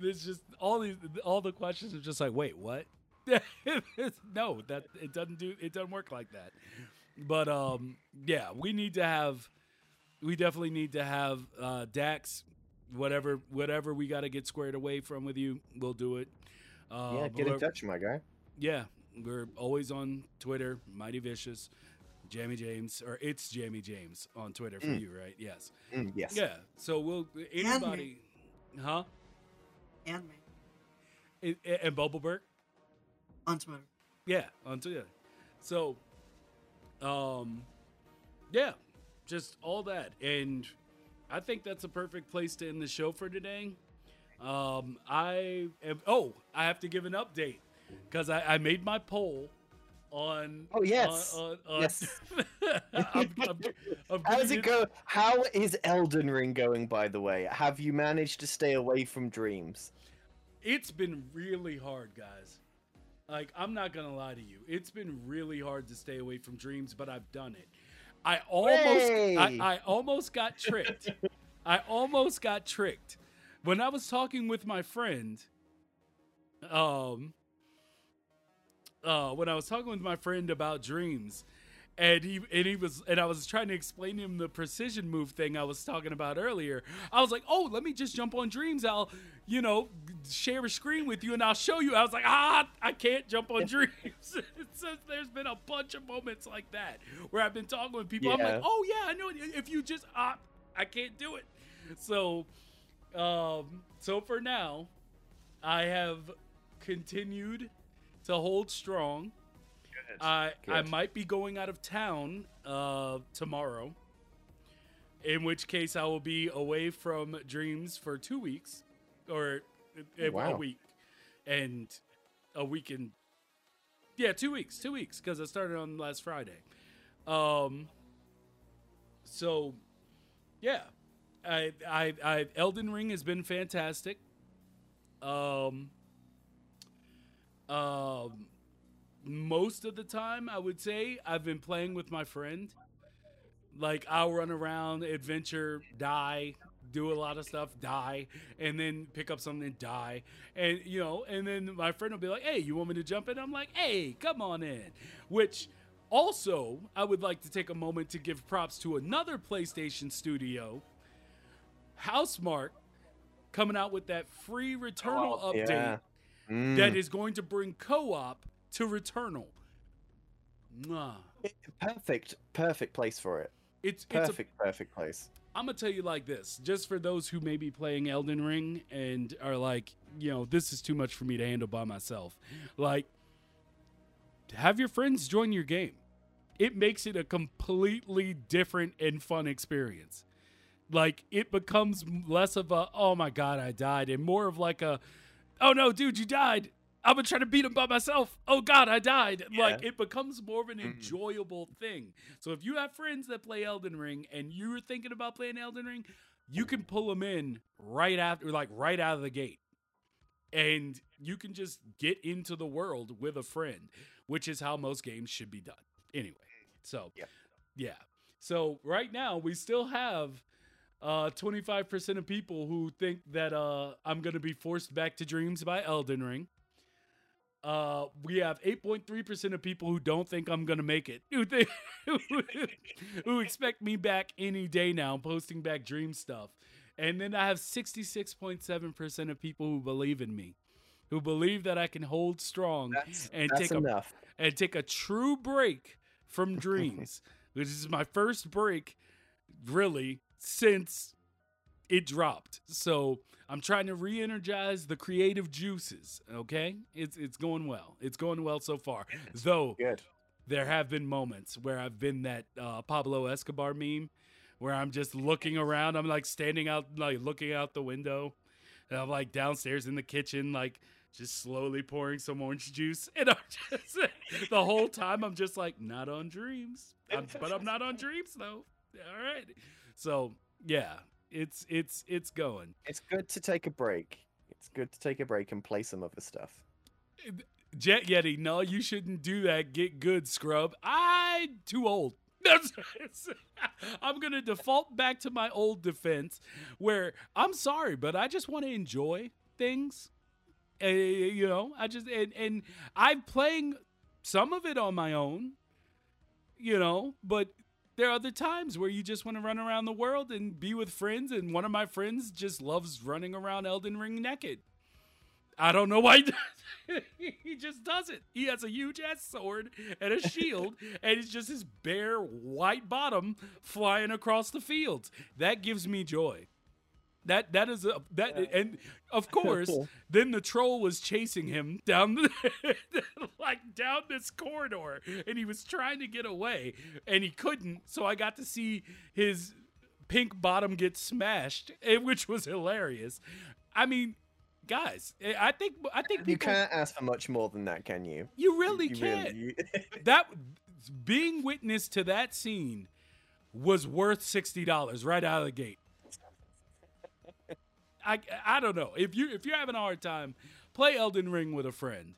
It's just all these all the questions are just like, wait, what? no, that it doesn't do. It doesn't work like that. But um, yeah, we need to have we definitely need to have uh, Dax. Whatever, whatever we got to get squared away from with you, we'll do it. Uh, yeah, get in touch, my guy. Yeah, we're always on Twitter, Mighty Vicious. Jamie James, or it's Jamie James on Twitter for Mm. you, right? Yes. Mm, yes. Yeah. So we'll anybody, huh? And me And, and Bumbleberg. on Twitter. Yeah, on Twitter. So, um, yeah, just all that, and I think that's a perfect place to end the show for today. Um, I am. Oh, I have to give an update because I, I made my poll on. Oh, yes. On, on, on- Yes. I'm, I'm, I'm How does it go? How is Elden Ring going, by the way? Have you managed to stay away from dreams? It's been really hard, guys. Like, I'm not gonna lie to you. It's been really hard to stay away from dreams, but I've done it. I almost I, I almost got tricked. I almost got tricked. When I was talking with my friend, um uh when I was talking with my friend about dreams, and he and he was and I was trying to explain to him the precision move thing I was talking about earlier. I was like, "Oh, let me just jump on dreams. I'll, you know, share a screen with you and I'll show you." I was like, "Ah, I can't jump on dreams." says there's been a bunch of moments like that where I've been talking with people. I'm like, "Oh yeah, I know. If you just ah, I can't do it." So, um, so for now, I have continued to hold strong. I I Good. might be going out of town uh, tomorrow. In which case, I will be away from Dreams for two weeks, or a, a week, and a week and yeah, two weeks, two weeks, because I started on last Friday. Um. So, yeah, I I I Elden Ring has been fantastic. Um. Um most of the time i would say i've been playing with my friend. Like i'll run around adventure die do a lot of stuff die and then pick up something and die. And you know and then my friend will be like hey you want me to jump in? I'm like hey come on in. Which also i would like to take a moment to give props to another playstation studio Housemarque coming out with that free returnal Oh, update yeah. Mm. that is going to bring co-op to Returnal. Mwah. perfect, perfect place for it. It's it's a, Perfect, perfect place. I'm gonna tell you like this, just for those who may be playing Elden Ring and are like, you know, this is too much for me to handle by myself. Like, have your friends join your game. It makes it a completely different and fun experience. Like, it becomes less of a, oh my god, I died, and more of like a, oh no, dude, you died. I'm gonna try to beat him by myself. Oh God, I died. Like it becomes more of an Mhm. enjoyable thing. So if you have friends that play Elden Ring and you're thinking about playing Elden Ring, you can pull them in right after, like right out of the gate, and you can just get into the world with a friend, which is how most games should be done. Anyway, so Yep. yeah. So right now we still have uh 25% of people who think that uh I'm going to be forced back to dreams by Elden Ring. Uh we have 8.3% of people who don't think I'm going to make it. Who think who expect me back any day now posting back dream stuff. And then I have 66.7% of people who believe in me. Who believe that I can hold strong That's, and that's take a and take a true break from dreams. this is my first break, really, since it dropped. So I'm trying to re-energize the creative juices. Okay, it's it's going well. It's going well so far. Though Good. there have been moments where I've been that uh, Pablo Escobar meme, where I'm just looking around. I'm like standing out, like looking out the window, and I'm like downstairs in the kitchen, like just slowly pouring some orange juice, and I'm just the whole time I'm just like not on dreams, I'm- but I'm not on dreams though. All right, so yeah, it's it's it's going. It's good to take a break. It's good to take a break and play some other stuff. Jet Yeti, no, you shouldn't do that. Get good, scrub. I'm too old. I'm gonna default back to my old defense, where I'm sorry, but I just want to enjoy things. Uh, you know, I just and and I'm playing some of it on my own. You know, but there are other times where you just want to run around the world and be with friends, and one of my friends just loves running around Elden Ring naked. I don't know why. He, does he just does it. He has a huge ass sword and a shield, and it's just his bare white bottom flying across the fields. That gives me joy. That that is a that Yeah. and of course then the troll was chasing him down the like down this corridor and he was trying to get away and he couldn't so I got to see his pink bottom get smashed which was hilarious. I mean guys eh, I think I think You people can't ask for much more than that, can you? you really You can't you- that being witness to that scene was worth sixty dollars right out of the gate. I I don't know if you if you're having a hard time, play Elden Ring with a friend,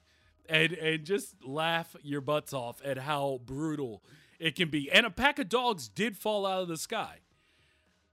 and and just laugh your butts off at how brutal it can be. And a pack of dogs did fall out of the sky.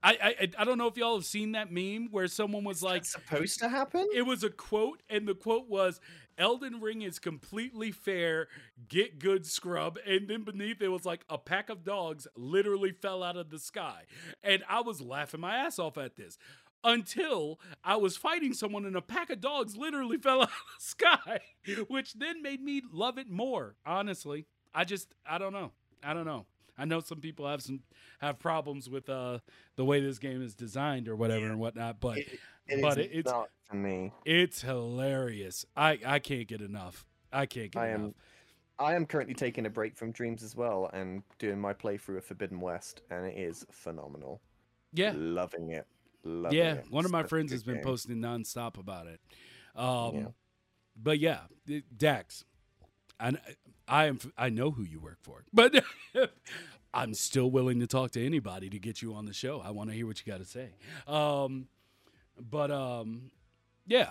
I I I don't know if y'all have seen that meme where someone was like, supposed to happen? it was a quote, and the quote was Elden Ring is completely fair, get good scrub. And then beneath it was like a pack of dogs literally fell out of the sky. And I was laughing my ass off at this. Until I was fighting someone and a pack of dogs literally fell out of the sky, which then made me love it more. Honestly, I just I don't know. I don't know. I know some people have some have problems with uh the way this game is designed or whatever and whatnot, but It- it but it- it's- not for me. it's hilarious. I I can't get enough. I can't get I enough. am I am currently taking a break from Dreams as well and doing my playthrough of Forbidden West, and it is phenomenal. Yeah, Loving it. Loving yeah. it. One of my a friends has been game. posting nonstop about it. Um, Yeah. but yeah, Dax, I I am I know who you work for, but I'm still willing to talk to anybody to get you on the show. I want to hear what you got to say. Um, but um, yeah,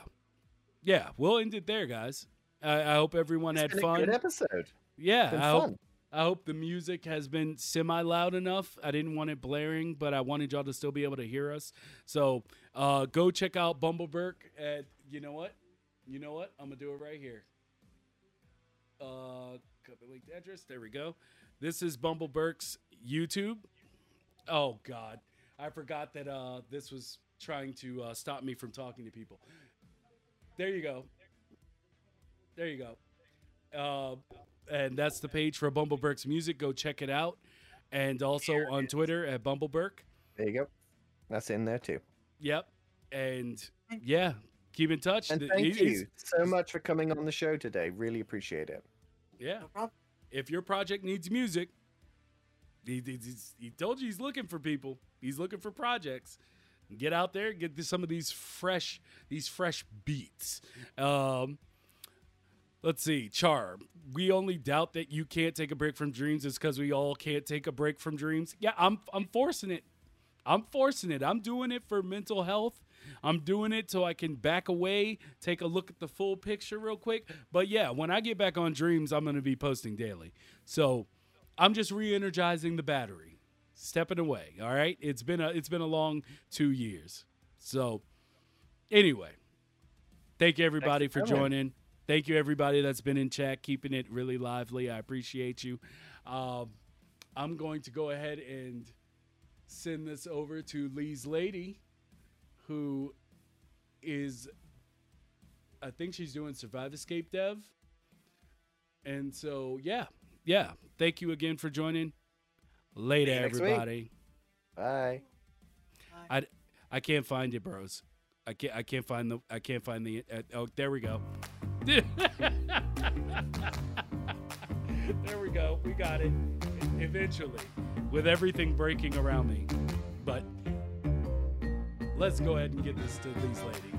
yeah. We'll end it there, guys. I, I hope everyone It's had fun. good episode. Yeah, I hope fun. I hope the music has been semi loud enough. I didn't want it blaring, but I wanted y'all to still be able to hear us. So uh, go check out Bumbleberg at you know what? You know what? I'm gonna do it right here. Uh copy link to address. There we go. This is Bumbleberg's YouTube. Oh god. I forgot that uh this was trying to uh, stop me from talking to people. There you go. There you go. Uh, and that's the page for Bumbleberg's music. Go check it out. And also on Twitter at Bumbleberg. There you go. That's in there too. Yep. And yeah, keep in touch. And thank he- he's- you so much for coming on the show today. Really appreciate it. Yeah. No. If your project needs music, he, he, he's- he told you he's looking for people. He's looking for projects. Get out there, get to some of these fresh, these fresh beats. Um, let's see, Char. We only doubt that you can't take a break from dreams is because we all can't take a break from dreams. Yeah, I'm, I'm forcing it. I'm forcing it. I'm doing it for mental health. I'm doing it so I can back away, take a look at the full picture real quick. But yeah, when I get back on Dreams, I'm going to be posting daily. So I'm just re-energizing the battery, stepping away. All right, it's been a it's been a long two years. So anyway, thank you everybody for for joining. Thank you everybody that's been in chat, keeping it really lively. I appreciate you. Um, I'm going to go ahead and send this over to Lee's lady, who is, I think she's doing Survive Escape Dev. And so, yeah, yeah. Thank you again for joining. Later, week. everybody. Bye. I, I can't find it, bros. I can't. I can't find the. I can't find the. Uh, oh, there we go. there we go. We got it. Eventually, with everything breaking around me, but let's go ahead and get this to these lady.